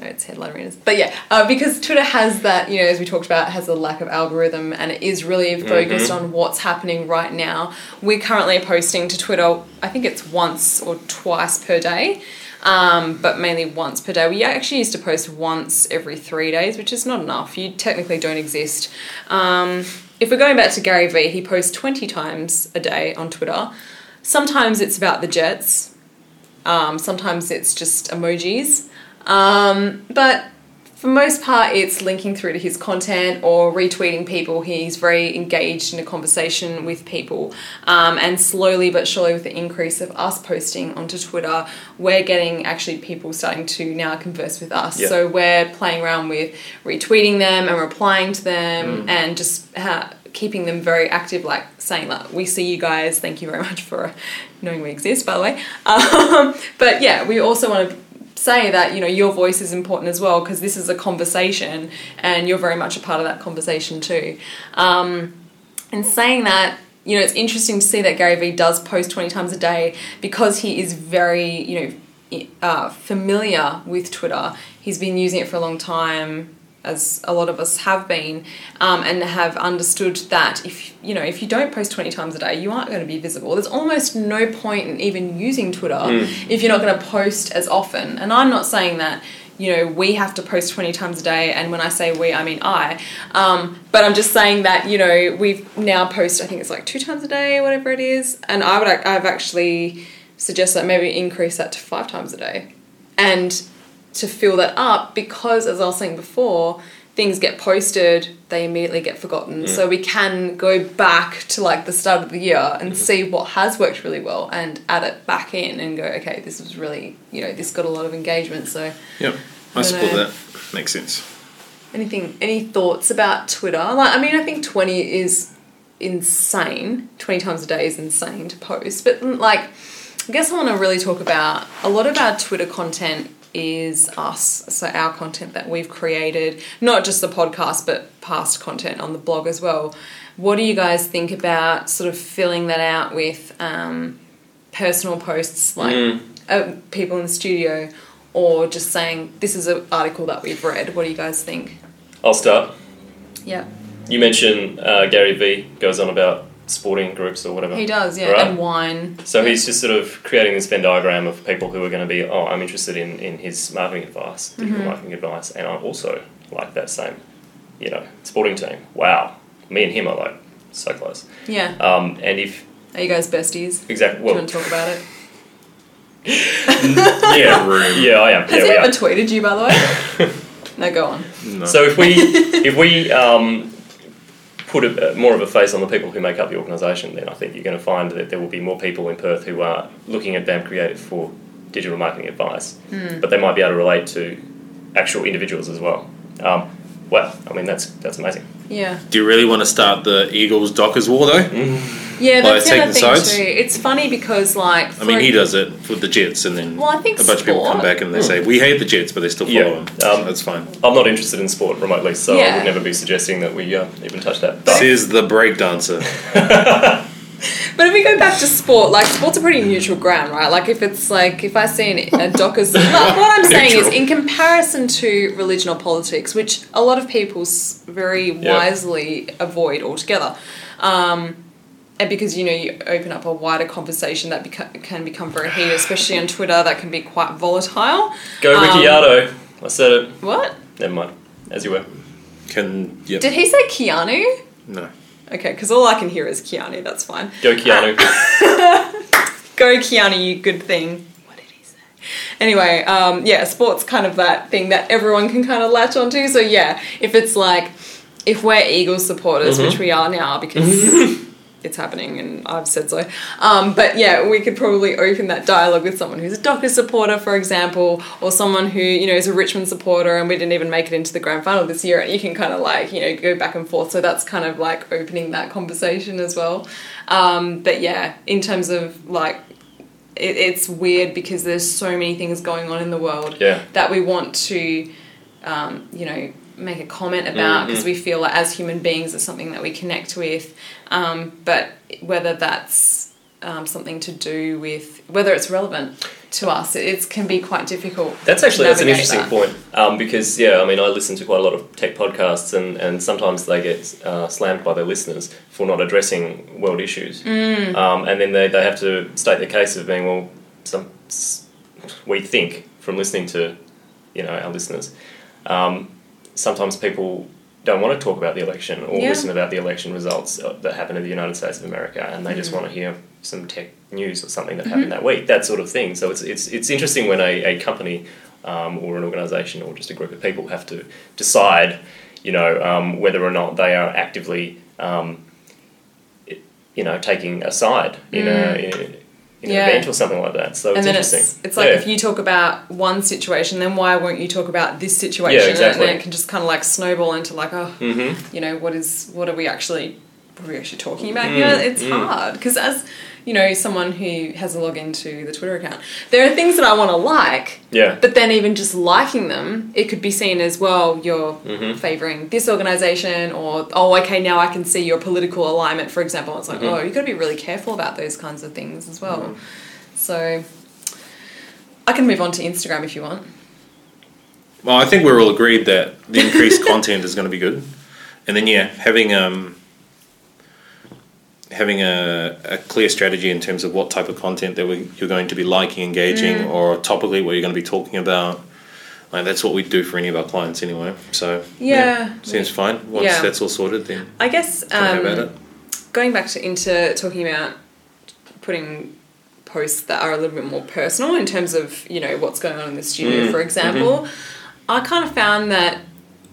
no, it's headline readers, but yeah, uh, because Twitter has that, you know, as we talked about, has a lack of algorithm and it is really focused on what's happening right now. We're currently posting to Twitter. I think it's once or twice per day um, but mainly once per day. We actually used to post once every three days, which is not enough. You technically don't exist. Um, if we're going back to Gary Vee, he posts 20 times a day on Twitter. Sometimes it's about the Jets, um, sometimes it's just emojis. Um, but for most part, it's linking through to his content or retweeting people. He's very engaged in a conversation with people. Um, and slowly but surely, with the increase of us posting onto Twitter, we're getting actually people starting to now converse with us. Yeah. So we're playing around with retweeting them and replying to them and just uh, keeping them very active, like saying, like, we see you guys, thank you very much for knowing we exist, by the way. Um, but yeah, we also want to say that you know your voice is important as well because this is a conversation and you're very much a part of that conversation too. Um, and saying that you know it's interesting to see that gary vee does post 20 times a day because he is very you know uh, familiar with twitter. He's been using it for a long time as a lot of us have been, um, and have understood that if you know if you don't post twenty times a day, you aren't going to be visible. There's almost no point in even using Twitter if you're not going to post as often. And I'm not saying that you know we have to post 20 times a day and when i say we i mean i um, but i'm just saying that you know we've now posted i think it's like two times a day whatever it is and i would i've actually suggested that maybe increase that to five times a day and to fill that up because as i was saying before things get posted they immediately get forgotten. So we can go back to like the start of the year and see what has worked really well and add it back in and go okay this was really you know this got a lot of engagement. So Yep, I I support know. that. Makes sense. anything any thoughts about twitter? Like i mean i think 20 is insane. 20 times a day is insane to post. But mm, like i guess i want to really talk about a lot of our twitter content is us. So our content that we've created not just the podcast but past content on the blog as well. What do you guys think about sort of filling that out with um, personal posts like uh, people in the studio or just saying this is an article that we've read. What do you guys think? I'll start. yeah. You mentioned uh, Gary Vee goes on about sporting groups or whatever. he does yeah Right. and wine So he's just sort of creating this Venn diagram of people who are going to be, oh, I'm interested in, in his marketing advice, digital Mm-hmm. marketing advice, and I also like that same, you know, sporting team. Wow, me and him are like so close. yeah Um, and if are you guys besties exactly, do you well, want to talk about it yeah, Room. yeah, I am. has yeah, he we ever are. tweeted you by the way no go on No. So if we if we um, put a, more of a face on the people who make up the organisation, then I think you're going to find that there will be more people in Perth who are looking at BAM Creative for digital marketing advice, but they might be able to relate to actual individuals as well. Um, well, I mean that's that's amazing. yeah Do you really want to start the Eagles Dockers war though? yeah By that's the other taking thing sides? too it's funny because like I mean, he does it with the Jets, and then Well, I think a bunch of people come back and they say we hate the Jets, but they still follow Yeah, him. um, That's fine. I'm not interested in sport remotely, so I would never be suggesting that we uh, even touch that. But Says the breakdancer. But if we go back to sport, like sport's a pretty neutral ground, right? Like if it's like if I see an, a Dockers, like, what I'm saying is in comparison to religion or politics, which a lot of people very Yeah. wisely avoid altogether. Um, and because you know you open up a wider conversation that beca- can become very heated, especially on Twitter, that can be quite volatile. go Um, Ricciardo. I said it. What Never mind. As you were. Can yep. did he say? Keanu? no. Okay, because all I can hear is Keanu. That's fine. Go Keanu. Go Keanu, you good thing. What did he say? Anyway, um, yeah, sports kind of that thing that everyone can kind of latch onto. So yeah, if it's like if we're Eagles supporters, which we are now because it's happening and I've said so. Um, but yeah, we could probably open that dialogue with someone who's a Dockers supporter, for example, or someone who you know is a Richmond supporter and we didn't even make it into the grand final this year, and you can kind of like you know go back and forth. So that's kind of like opening that conversation as well. Um, but yeah, in terms of like it, it's weird because there's so many things going on in the world Yeah. that we want to, um, you know, make a comment about because we feel like as human beings it's something that we connect with. Um, but whether that's um, something to do with whether it's relevant to us, it, it can be quite difficult. That's actually that's an interesting that. point um, because yeah, I mean I listen to quite a lot of tech podcasts and, and sometimes they get uh, slammed by their listeners for not addressing world issues, Mm. um, and then they, they have to state the case of being well, some we think from listening to you know our listeners, um, sometimes people don't want to talk about the election or Yeah. listen about the election results uh, that happen in the United States of America, and they Mm. just want to hear some tech news or something that happened that week, that sort of thing. So it's it's it's interesting when a, a company um, or an organisation or just a group of people have to decide, you know, um, whether or not they are actively, um, you know, taking a side in a in, a- in Yeah. event or something like that. So it's interesting. it's it's like Yeah. if you talk about one situation, then why won't you talk about this situation? Yeah, exactly. And then it can just kind of like snowball into like, oh, Mhm. you know, what is what are we actually what are we actually talking about Mm, here? It's mm. hard because as you know, someone who has a login to the Twitter account, there are things that I want to like, Yeah. but then even just liking them, it could be seen as well you're Mhm. favoring this organization or oh okay now I can see your political alignment for example. It's like Mhm. oh you've got to be really careful about those kinds of things as well. Mm-hmm. So I can move on to Instagram if you want. Well, I think we're all agreed that the increased content is going to be good, and then yeah, having um, having a, a clear strategy in terms of what type of content that we, you're going to be liking, engaging, Mm. or topically what you're going to be talking about. Like that's what we do for any of our clients anyway. So Yeah. seems fine. Once Yeah. that's all sorted, then I guess um, going back to into talking about putting posts that are a little bit more personal in terms of you know what's going on in the studio Mm, for example i kind of found that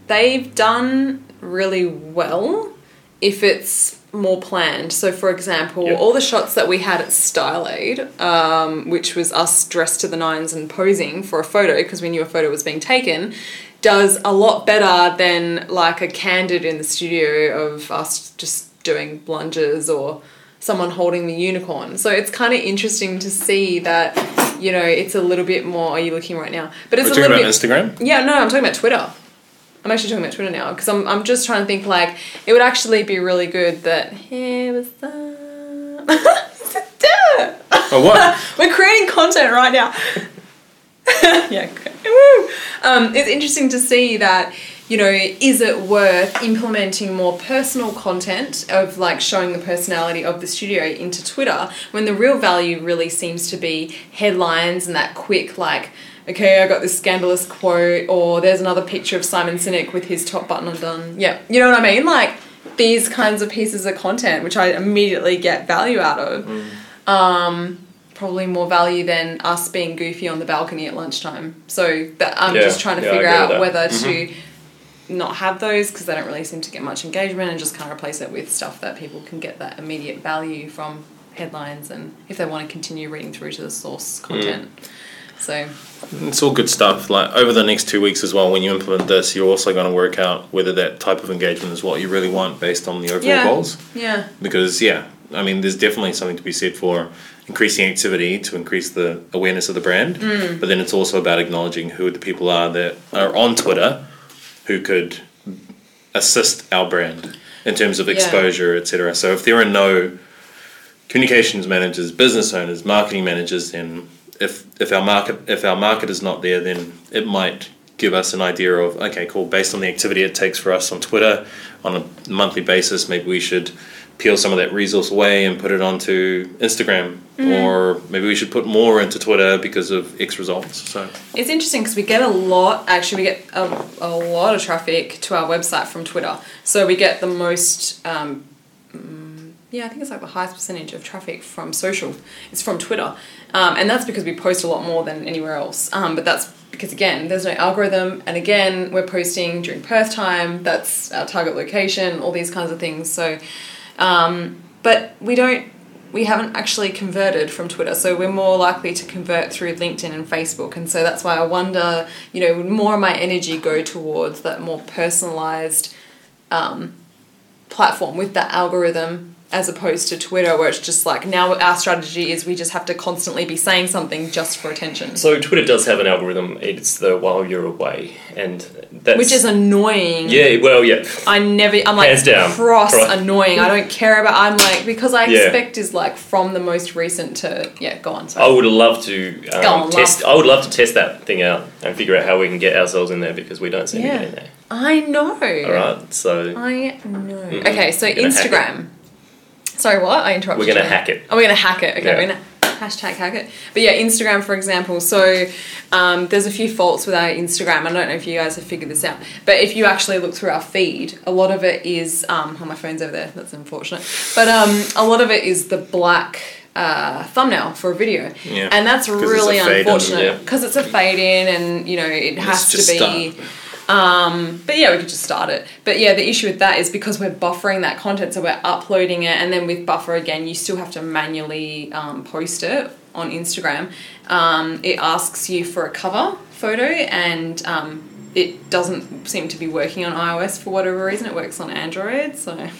they've done really well if it's more planned so for example Yep. all the shots that we had at style aid um, which was us dressed to the nines and posing for a photo because we knew a photo was being taken does a lot better than like a candid in the studio of us just doing lunges or someone holding the unicorn. So it's kind of interesting to see that, you know, it's a little bit more. Are you looking right now? But it's We're a talking little about bit. Instagram. Yeah, no, I'm talking about Twitter. I'm actually talking about Twitter now because I'm, I'm just trying to think like it would actually be really good that here was the. Oh what? We're creating content right now. yeah. Woo. Um, it's interesting to see that, you know, is it worth implementing more personal content of like showing the personality of the studio into Twitter when the real value really seems to be headlines and that quick, like, okay, I got this scandalous quote, or there's another picture of Simon Sinek with his top button undone. Yeah. You know what I mean? Like, these kinds of pieces of content, which I immediately get value out of um, probably more value than us being goofy on the balcony at lunchtime. So that I'm Yeah, just trying to yeah, figure out that. Mm-hmm. whether to not have those because they don't really seem to get much engagement and just kind of replace it with stuff that people can get that immediate value from headlines and if they want to continue reading through to the Mm. source content. So It's all good stuff. Like over the next two weeks as well, when you implement this, you're also going to work out whether that type of engagement is what you really want based on the overall Yeah. goals. yeah, Because yeah, I mean, there's definitely something to be said for increasing activity to increase the awareness of the brand. Mm. But then it's also about acknowledging who the people are that are on Twitter who could assist our brand in terms of Yeah. exposure, etc. So if there are no communications managers, business owners, marketing managers, then if if our market if our market is not there, then it might give us an idea of okay, cool. Based on the activity it takes for us on Twitter on a monthly basis, maybe we should peel some of that resource away and put it onto Instagram, or maybe we should put more into Twitter because of X results. So It's interesting because we get a lot, actually, we get a, a lot of traffic to our website from Twitter. So we get the most, um, yeah, I think it's like the highest percentage of traffic from social. It's from Twitter. Um, and that's because we post a lot more than anywhere else. Um, but that's because, again, there's no algorithm. And again, we're posting during Perth time. That's our target location, all these kinds of things. So, um, but we don't we haven't actually converted from Twitter, so we're more likely to convert through LinkedIn and Facebook, and so that's why I wonder, you know, would more of my energy go towards that more personalized um, platform with that algorithm as opposed to Twitter, where it's just like now our strategy is we just have to constantly be saying something just for attention, So Twitter does have an algorithm. It's the while you're away, and that's which is annoying. yeah. Well, yeah. I never. I'm like Hands down. cross Right. annoying. I don't care about. I'm like because I Yeah. expect is like from the most recent to yeah. Go on. Sorry. I would love to um, on, test. love. I would love to test that thing out and figure out how we can get ourselves in there because we don't seem Yeah. to get in there. I know. All right, so I know. Mhm. Okay, so Instagram. Sorry, what? I interrupted. we're gonna hack it. Oh, we're gonna hack it. Okay, Yeah. we're gonna hashtag hack it. But yeah, Instagram, for example. So um, there's a few faults with our Instagram. I don't know if you guys have figured this out, but if you actually look through our feed, a lot of it is. Um, oh, my phone's over there. That's unfortunate. But um, a lot of it is the black. Uh, thumbnail for a video, Yeah. and that's 'Cause it's a really yeah. unfortunate because it's a fade in, and you know it has to be. Um, but yeah, we could just start it. But yeah, the issue with that is because we're buffering that content, so we're uploading it, and then with buffer again, you still have to manually um, post it on Instagram. Um, it asks you for a cover photo, and um, it doesn't seem to be working on iOS for whatever reason. It works on Android, so.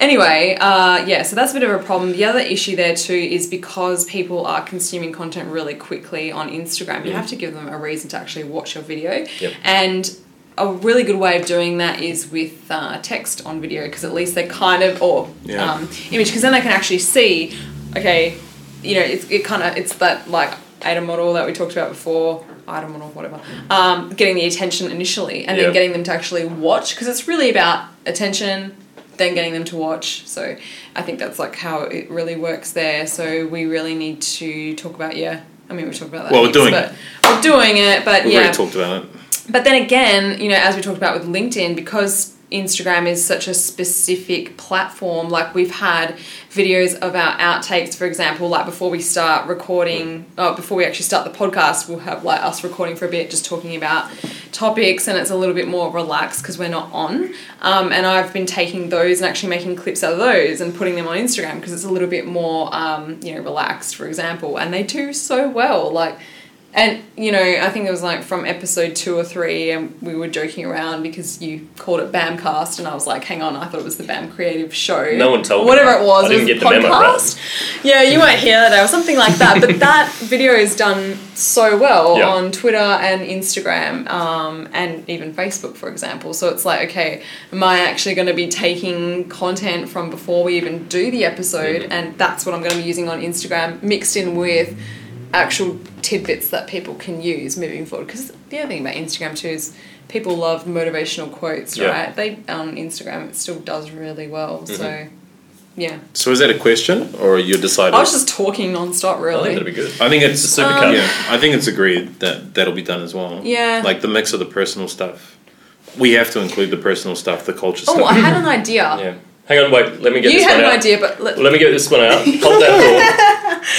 Anyway, uh, yeah, so that's a bit of a problem. The other issue there too is because people are consuming content really quickly on Instagram, you have to give them a reason to actually watch your video. Yep. And a really good way of doing that is with uh, text on video because at least they're kind of, or Yeah. um, image, because then they can actually see, okay, you know, it's it kind of it's that like AIDA model that we talked about before, AIDA model, whatever. Um, getting the attention initially, and Yeah. then getting them to actually watch because it's really about attention, then getting them to watch. So I think that's like how it really works there. So we really need to talk about yeah. I mean, we talked about that. Well, we're doing but We're doing it, but We've yeah. already talked about it. But then again, you know, as we talked about with LinkedIn, because Instagram is such a specific platform, like we've had videos of our outtakes, for example, like before we start recording, oh, before we actually start the podcast, we'll have like us recording for a bit, just talking about topics, and it's a little bit more relaxed because we're not on. Um, and I've been taking those and actually making clips out of those and putting them on Instagram because it's a little bit more, um, you know, relaxed, for example, and they do so well. Like, and you know, I think it was like from episode two or three, and we were joking around because you called it Bamcast, and I was like, "Hang on, I thought it was the Bam Creative Show." No one told me whatever it was. I didn't it was get the a memo podcast. Yeah, you weren't here that day or something like that. But that video is done so well Yeah. on Twitter and Instagram, um, and even Facebook, for example. So it's like, okay, am I actually going to be taking content from before we even do the episode, Mm-hmm. and that's what I'm going to be using on Instagram, mixed in with actual tidbits that people can use moving forward. Because the other thing about Instagram too is people love motivational quotes, Yeah. right? They on Instagram it still does really well. So Mm-hmm. yeah, So is that a question, or you decided? I was just talking non-stop really. think that'd be good. I think it's super cut. Yeah, I think it's agreed that that'll be done as well. Yeah. like the mix of the personal stuff. We have to include the personal stuff, the culture Oh, stuff. Oh, I had an idea. Yeah. Hang on, wait. Let me get You had an out. idea, but let, Let me get this one out. Hold that thought.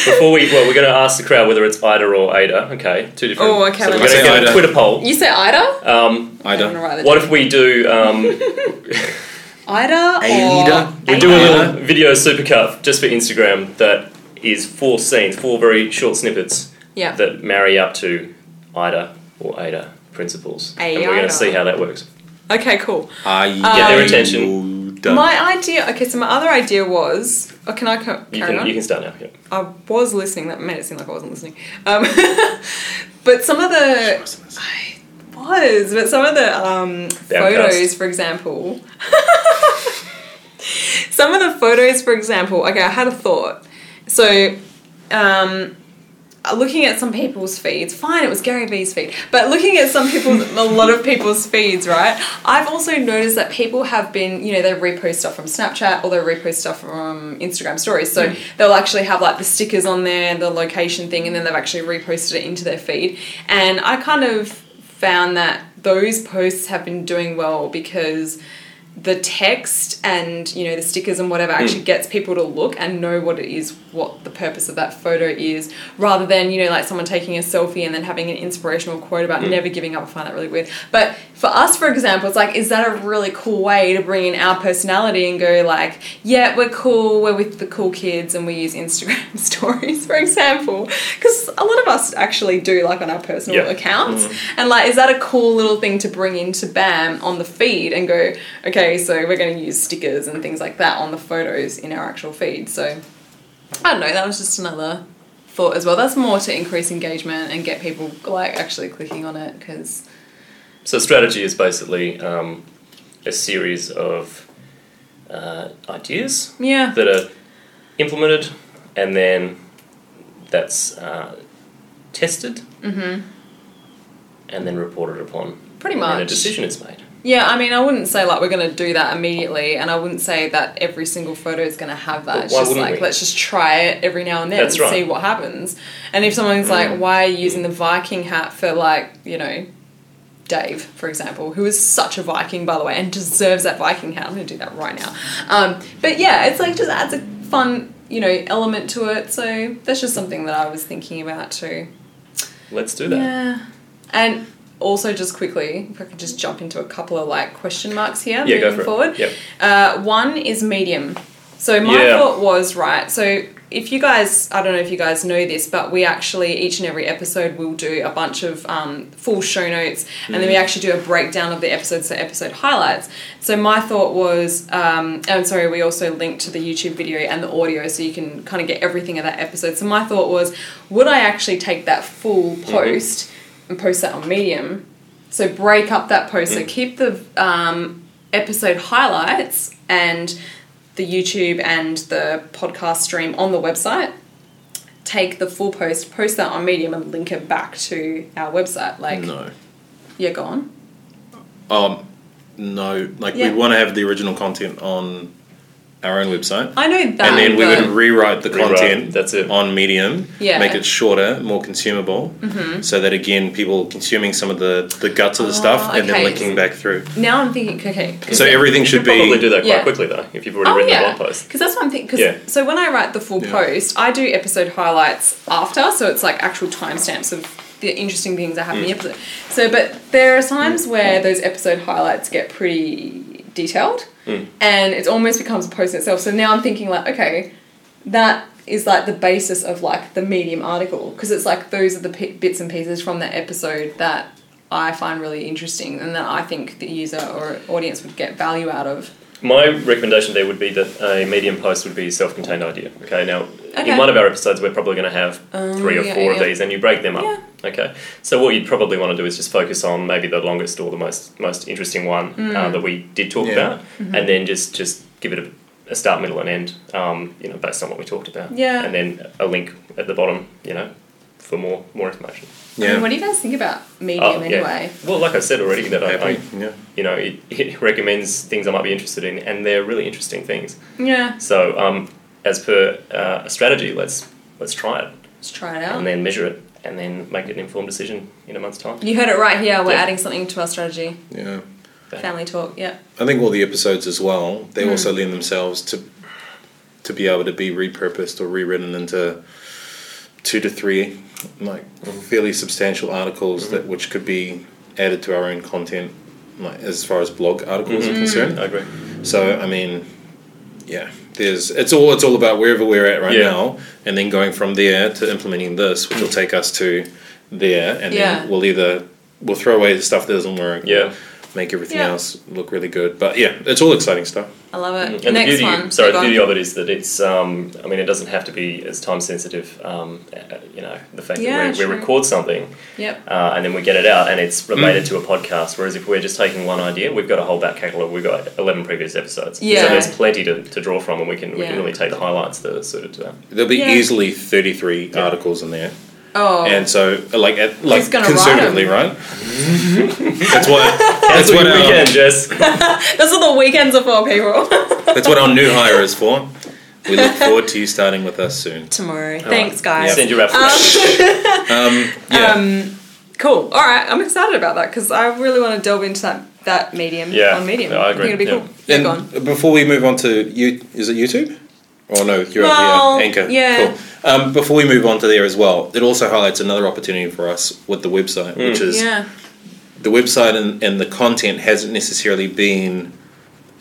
Before we, well, we're going to ask the crowd whether it's Ida or Ada. Okay, two different. Oh, okay, So let we're going to see. get a Twitter poll. you said Ida. Um, I I'm gonna don't. write it what if we do? Um, Ida Ada? or we do a little video supercut just for Instagram that is four scenes, four very short snippets Yeah. that marry up to Ida or Ada principles, and we're going to see how that works. Okay, cool. I Get their attention. My idea. Okay, so my other idea was. Oh, can I co- You carry can on? you can start now. Yeah. I was listening. That made it seem like I wasn't listening. Um, but some of the I was, but some of the um, photos, for example, some of the photos, for example. Okay, I had a thought. So, um, Uh, looking at some people's feeds, fine, it was Gary Vee's feed, but looking at some people's, a lot of people's feeds, right? I've also noticed that people have been, you know, they repost stuff from Snapchat or they repost stuff from Instagram stories. So mm. they'll actually have like the stickers on there, the location thing, and then they've actually reposted it into their feed. And I kind of found that those posts have been doing well because the text and you know the stickers and whatever hmm. actually gets people to look and know what it is what the purpose of that photo is rather than you know like someone taking a selfie and then having an inspirational quote about hmm. never giving up. I find that really weird. But for us for example it's like is that a really cool way to bring in our personality and go like yeah we're cool we're with the cool kids and we use instagram stories for example? Because a lot of us actually do like on our personal Yeah. accounts. Hmm. And like is that a cool little thing to bring into bam on the feed and go okay so we're going to use stickers and things like that on the photos in our actual feed so i don't know that was just another thought as well that's more to increase engagement and get people like actually clicking on it because So strategy is basically um, a series of uh, ideas yeah that are implemented and then that's uh, tested and then reported upon. Pretty And a decision is made. Yeah i mean i wouldn't say like we're going to do that immediately and i wouldn't say that every single photo is going to have that But it's just like we? let's just try it every now and then That's and right. Mm. see what happens and if someone's like why are you using the viking hat for like you know Dave, for example, who is such a Viking, by the way, and deserves that Viking hat. I'm going to do that right now. Um, but yeah, it's like just adds a fun, you know, element to it. So that's just something that I was thinking about too. Let's do that. Yeah. And also, just quickly, if I could just jump into a couple of like question marks here Yeah, go moving for it. forward. Yep. Uh, one is medium. So my Yeah. thought was right. So if you guys, I don't know if you guys know this, but we actually each and every episode will do a bunch of um, full show notes, and then we Mm. actually do a breakdown of the episodes, so episode highlights. So my thought was, um, I'm sorry, we also linked to the YouTube video and the audio, so you can kind of get everything of that episode. So my thought was, would I actually take that full Mm-hmm. Post and post that on Medium? So break up that post. So keep the um, episode highlights and the YouTube and the podcast stream on the website. take the full post, post that on Medium, and link it back to our website? Like, No. yeah, go on. Um, no. Like Yeah. we'd want to have the original content on our own website. I know that. and then we would rewrite the Rewrite, content that's it. on Medium, Yeah. make it shorter, more consumable, Mm-hmm. so that again, people consuming some of the, the guts of the stuff and Oh, okay. then linking back through. now I'm thinking, okay. 'cause So then- everything You should could probably be. do that quite Yeah. quickly though, if you've already Oh written yeah, the blog post. because that's one thing. Cause, Yeah. So when I write the full Yeah. post, I do episode highlights after, so it's like actual timestamps of the interesting things that happen in the episode. So, but there are times where those episode highlights get pretty detailed, Mm. and it almost becomes a post in itself. So now I'm thinking like, okay, that is like the basis of like the medium article because it's like those are the p- bits and pieces from that episode that I find really interesting and that I think the user or audience would get value out of. My recommendation there would be that a medium post would be a self-contained idea. Okay, now Okay. in one of our episodes, we're probably going to have Um, three or yeah, four yeah. of these, and you break them up. Yeah. Okay, so what you'd probably want to do is just focus on maybe the longest or the most most interesting one Mm. uh, that we did talk Yeah. about, Mm-hmm. and then just just give it a, a start, middle, and end. Um, you know, based on what we talked about. Yeah. and then a link at the bottom. You know, for more more information. I mean, Yeah. what do you guys think about medium Oh, yeah. anyway? Well, like I said already, that I, I Yeah. you know it, it recommends things I might be interested in, and they're really interesting things. Yeah, So, um, as per uh, a strategy, let's let's try it let's try it out. and then measure it, and then make an informed decision in a month's time. You heard it right here. We're Yeah. adding something to our strategy. Yeah. Family talk. Yeah. I think all the episodes as well, they Mm. also lend themselves to to be able to be repurposed or rewritten into two to three like fairly substantial articles that mm-hmm. which could be added to our own content like as far as blog articles Mm. are mm-hmm. concerned. Mm-hmm. I agree. So I mean yeah, there's it's all it's all about wherever we're at right Yeah. now and then going from there to implementing this, which will mm. take us to there and Yeah. then we'll either we'll throw away the stuff that doesn't work. Yeah. Make everything Yeah. else look really good. But yeah, it's all exciting stuff. I love it. And the beauty, one. sorry, Yeah, the beauty on. of it is that it's, um, I mean, it doesn't have to be as time sensitive. Um, uh, you know, the fact Yeah, that we, we record something Yep. uh, and then we get it out and it's related Mm. to a podcast. Whereas if we're just taking one idea, we've got a whole back catalogue. We've got eleven previous episodes. Yeah. So there's plenty to, to draw from, and we can we Yeah. can really take the highlights that are suited to that. There'll be Yeah. easily 33 Yeah. articles in there. Oh. And so, like, at, like gonna write conservatively, 'em? right? that's what that's Cancel what your our, weekend, Jess. That's what the weekends are for, people. that's what our new hire is for. We look forward to you starting with us soon. Tomorrow. Thanks, right. guys. Send your application. Um, yeah, Um, cool. All right. I'm excited about that because I really want to delve into that that medium Yeah. on medium. No, I agree. think it'll be Yeah. cool. Yeah, and go on. before we move on to you, is it YouTube? Or no, you're uh, Well, up here, Anchor. yeah. Cool. Um, before we move on to there as well, it also highlights another opportunity for us with the website, mm. which is Yeah. the website and, and the content hasn't necessarily been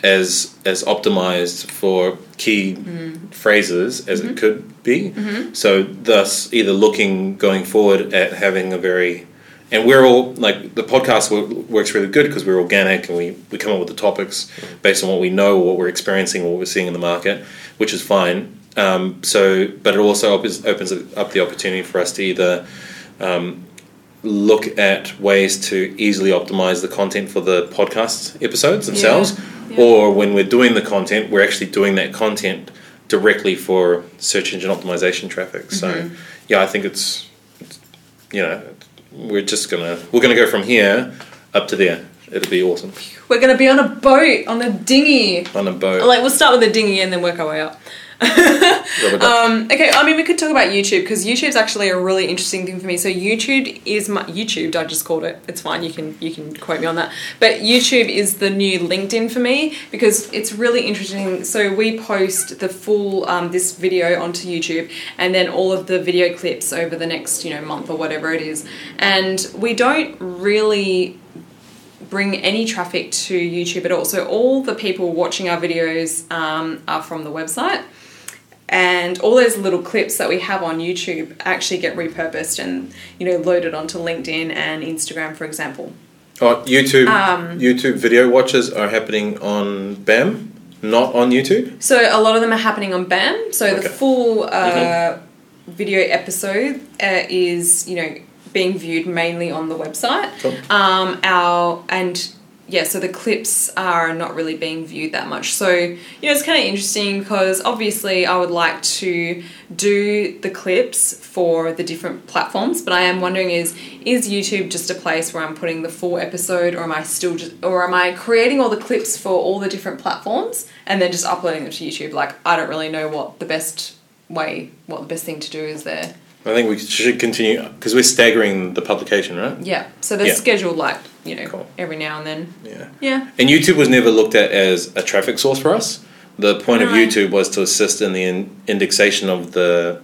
as as optimized for key mm. phrases as it mm-hmm. could be. Mm-hmm. So thus either looking going forward at having a very and we're all like the podcast works really good because we're organic and we, we come up with the topics based on what we know, what we're experiencing, what we're seeing in the market, which is fine. Um, so, but it also opens, opens up the opportunity for us to either um, look at ways to easily optimize the content for the podcast episodes themselves, Yeah. or when we're doing the content, we're actually doing that content directly for search engine optimization traffic. So, Mm-hmm. yeah, I think it's, it's you know, we're just gonna we're gonna go from here up to there. It'll be awesome We're gonna be on a boat on a dinghy. on a boat. Like we'll start with a dinghy and then work our way up. Um, okay, I mean we could talk about YouTube because YouTube's actually a really interesting thing for me. So YouTube is my YouTube. I just called it. It's fine. You can you can quote me on that. But YouTube is the new LinkedIn for me because it's really interesting. So we post the full um, this video onto YouTube and then all of the video clips over the next you know month or whatever it is, and we don't really bring any traffic to YouTube at all. So all the people watching our videos um, are from the website and all those little clips that we have on YouTube actually get repurposed and you know loaded onto LinkedIn and Instagram, for example. oh, YouTube um, YouTube video watches are happening on BAM, not on YouTube. So a lot of them are happening on BAM. So Okay. the full uh, video episode uh, is you know being viewed mainly on the website. Cool. Um, our and yeah, so the clips are not really being viewed that much. So, you know, it's kind of interesting because obviously I would like to do the clips for the different platforms, but I am wondering is is YouTube just a place where I'm putting the full episode or am I still just or am I creating all the clips for all the different platforms and then just uploading them to YouTube? Like I don't really know what the best way, what the best thing to do is there. I think we should continue because we're staggering the publication, right? Yeah. So they're Yeah. scheduled like, you know, Cool. every now and then. Yeah. Yeah. And YouTube was never looked at as a traffic source for us. The point of YouTube was to assist in the in- indexation of the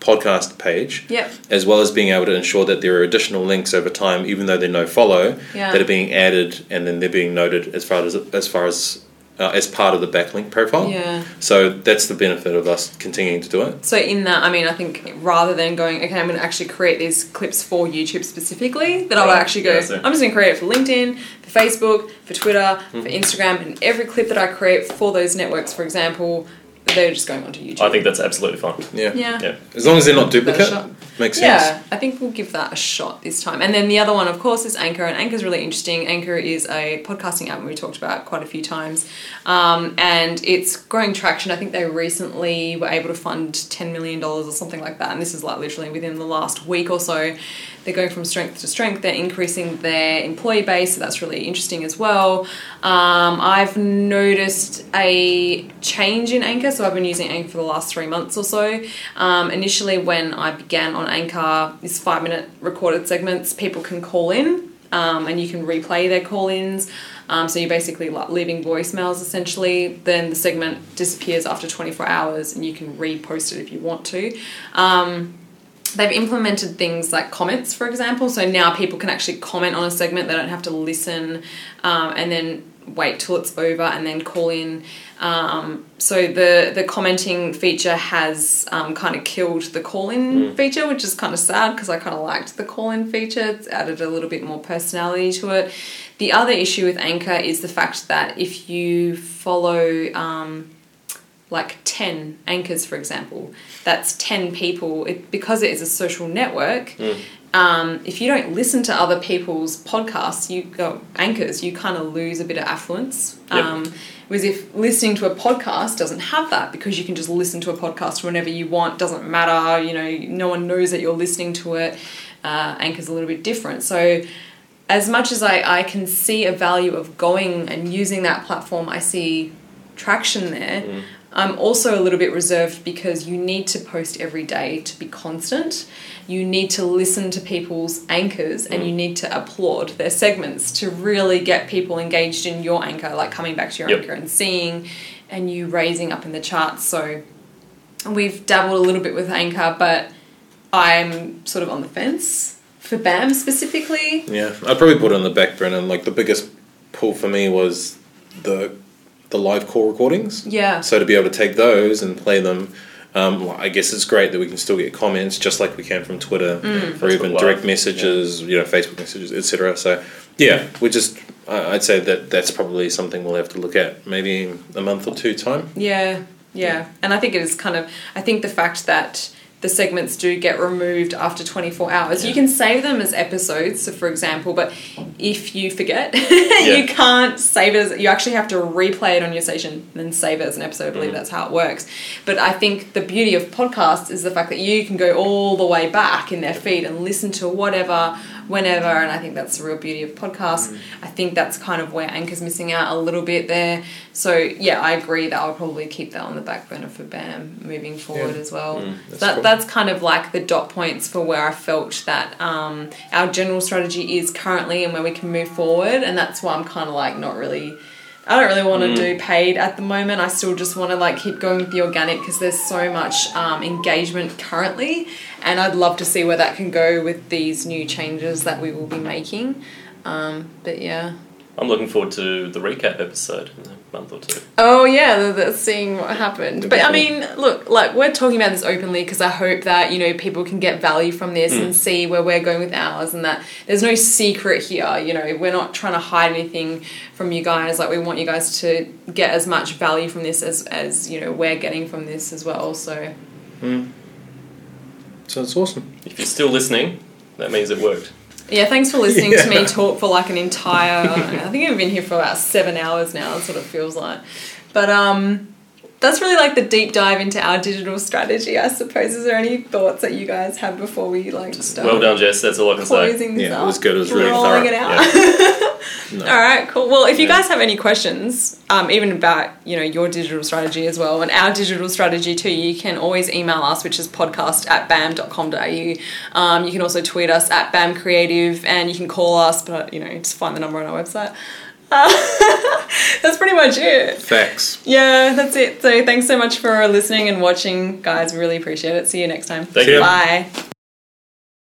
podcast page, Yep. as well as being able to ensure that there are additional links over time, even though they're no follow, Yeah. that are being added and then they're being noted as far as as far as uh, as part of the backlink profile. Yeah. So that's the benefit of us continuing to do it. So in that, I mean, I think rather than going, okay, I'm going to actually create these clips for YouTube specifically, that I will actually go, yeah, so- I'm just going to create it for LinkedIn, for Facebook, for Twitter, for Mm-hmm. Instagram, and every clip that I create for those networks, for example, they're just going onto YouTube. I think that's absolutely fine. Yeah. yeah. Yeah. As long as they're not Give duplicate, makes sense. Yeah, I think we'll give that a shot this time. And then the other one, of course, is Anchor, and Anchor is really interesting. Anchor is a podcasting app we talked about quite a few times, um, and it's growing traction. I think they recently were able to fund ten million dollars or something like that, and this is like literally within the last week or so. They're going from strength to strength. They're increasing their employee base, so that's really interesting as well. Um, I've noticed a change in Anchor, so I've been using Anchor for the last three months or so. Um, initially, when I began on Anchor, these five minute recorded segments, people can call in um, and you can replay their call ins. Um, so you're basically leaving voicemails essentially. Then the segment disappears after 24 hours and you can repost it if you want to. Um, they've implemented things like comments, for example. So now people can actually comment on a segment. They don't have to listen um, and then wait till it's over and then call in. Um, so the the commenting feature has um, kind of killed the call in feature, which is kind of sad because I kind of liked the call in feature. It's added a little bit more personality to it. The other issue with Anchor is the fact that if you follow um, like 10 anchors for example that's 10 people it, because it is a social network um, if you don't listen to other people's podcasts you go anchors you kind of lose a bit of affluence Yep. um, whereas if listening to a podcast doesn't have that because you can just listen to a podcast whenever you want doesn't matter you know no one knows that you're listening to it uh, anchor's a little bit different so as much as I, I can see a value of going and using that platform, I see traction there. I'm also a little bit reserved because you need to post every day to be constant. You need to listen to people's anchors and you mm. need to applaud their segments to really get people engaged in your anchor, like coming back to your Yep. anchor and seeing and you raising up in the charts. So we've dabbled a little bit with anchor, but I'm sort of on the fence for BAM specifically. Yeah, I'd probably put it on the back burner. And like the biggest pull for me was the the live call recordings. Yeah. So to be able to take those and play them, um, I guess it's great that we can still get comments just like we can from Twitter or even Live, direct messages, you know, Facebook messages, etc. So yeah, we just I- I'd say that that's probably something we'll have to look at maybe a month or two time. Yeah, yeah. And I think it is kind of, I think the fact that the segments do get removed after 24 hours, you can save them as episodes. So, for example, but if you forget, you can't save it as, you actually have to replay it on your station and then save it as an episode. I believe mm. that's how it works. But I think the beauty of podcasts is the fact that you can go all the way back in their feed and listen to whatever, whenever. And I think that's the real beauty of podcasts. I think that's kind of where Anchor's missing out a little bit there. So yeah, I agree that I'll probably keep that on the back burner for BAM moving forward Yeah. as well. that's that cool. that's kind of like the dot points for where I felt that um, our general strategy is currently and where we can move forward, and that's why I'm kind of like not really. I don't really want to do paid at the moment. I still just want to like keep going with the organic because there's so much um, engagement currently, and I'd love to see where that can go with these new changes that we will be making. Um, but yeah. I'm looking forward to the recap episode in a month or two. Oh yeah, the, the seeing what happened. But I mean, look, like we're talking about this openly because I hope that you know people can get value from this and see where we're going with ours, and that there's no secret here. You know, we're not trying to hide anything from you guys. Like we want you guys to get as much value from this as as you know we're getting from this as well. So So it's awesome. If you're still listening, that means it worked. Yeah, thanks for listening to me talk for like an entire. I, I think I've been here for about seven hours now. That's what it feels like. But um, that's really like the deep dive into our digital strategy. I suppose. Is there any thoughts that you guys have before we like start? Well done, Jess. That's all I can say. Closing this Yeah, it was good. It was really Rolling thorough. it out. No. All right, cool. Well, if you Yeah. guys have any questions, um, even about you know your digital strategy as well, and our digital strategy too, you can always email us, which is podcast at bam.com.au. Um, you can also tweet us at bam creative, and you can call us, but you know just find the number on our website. Uh, that's pretty much it. Thanks. Yeah, that's it. So thanks so much for listening and watching, guys. Really appreciate it. See you next time. Thank See you. Bye.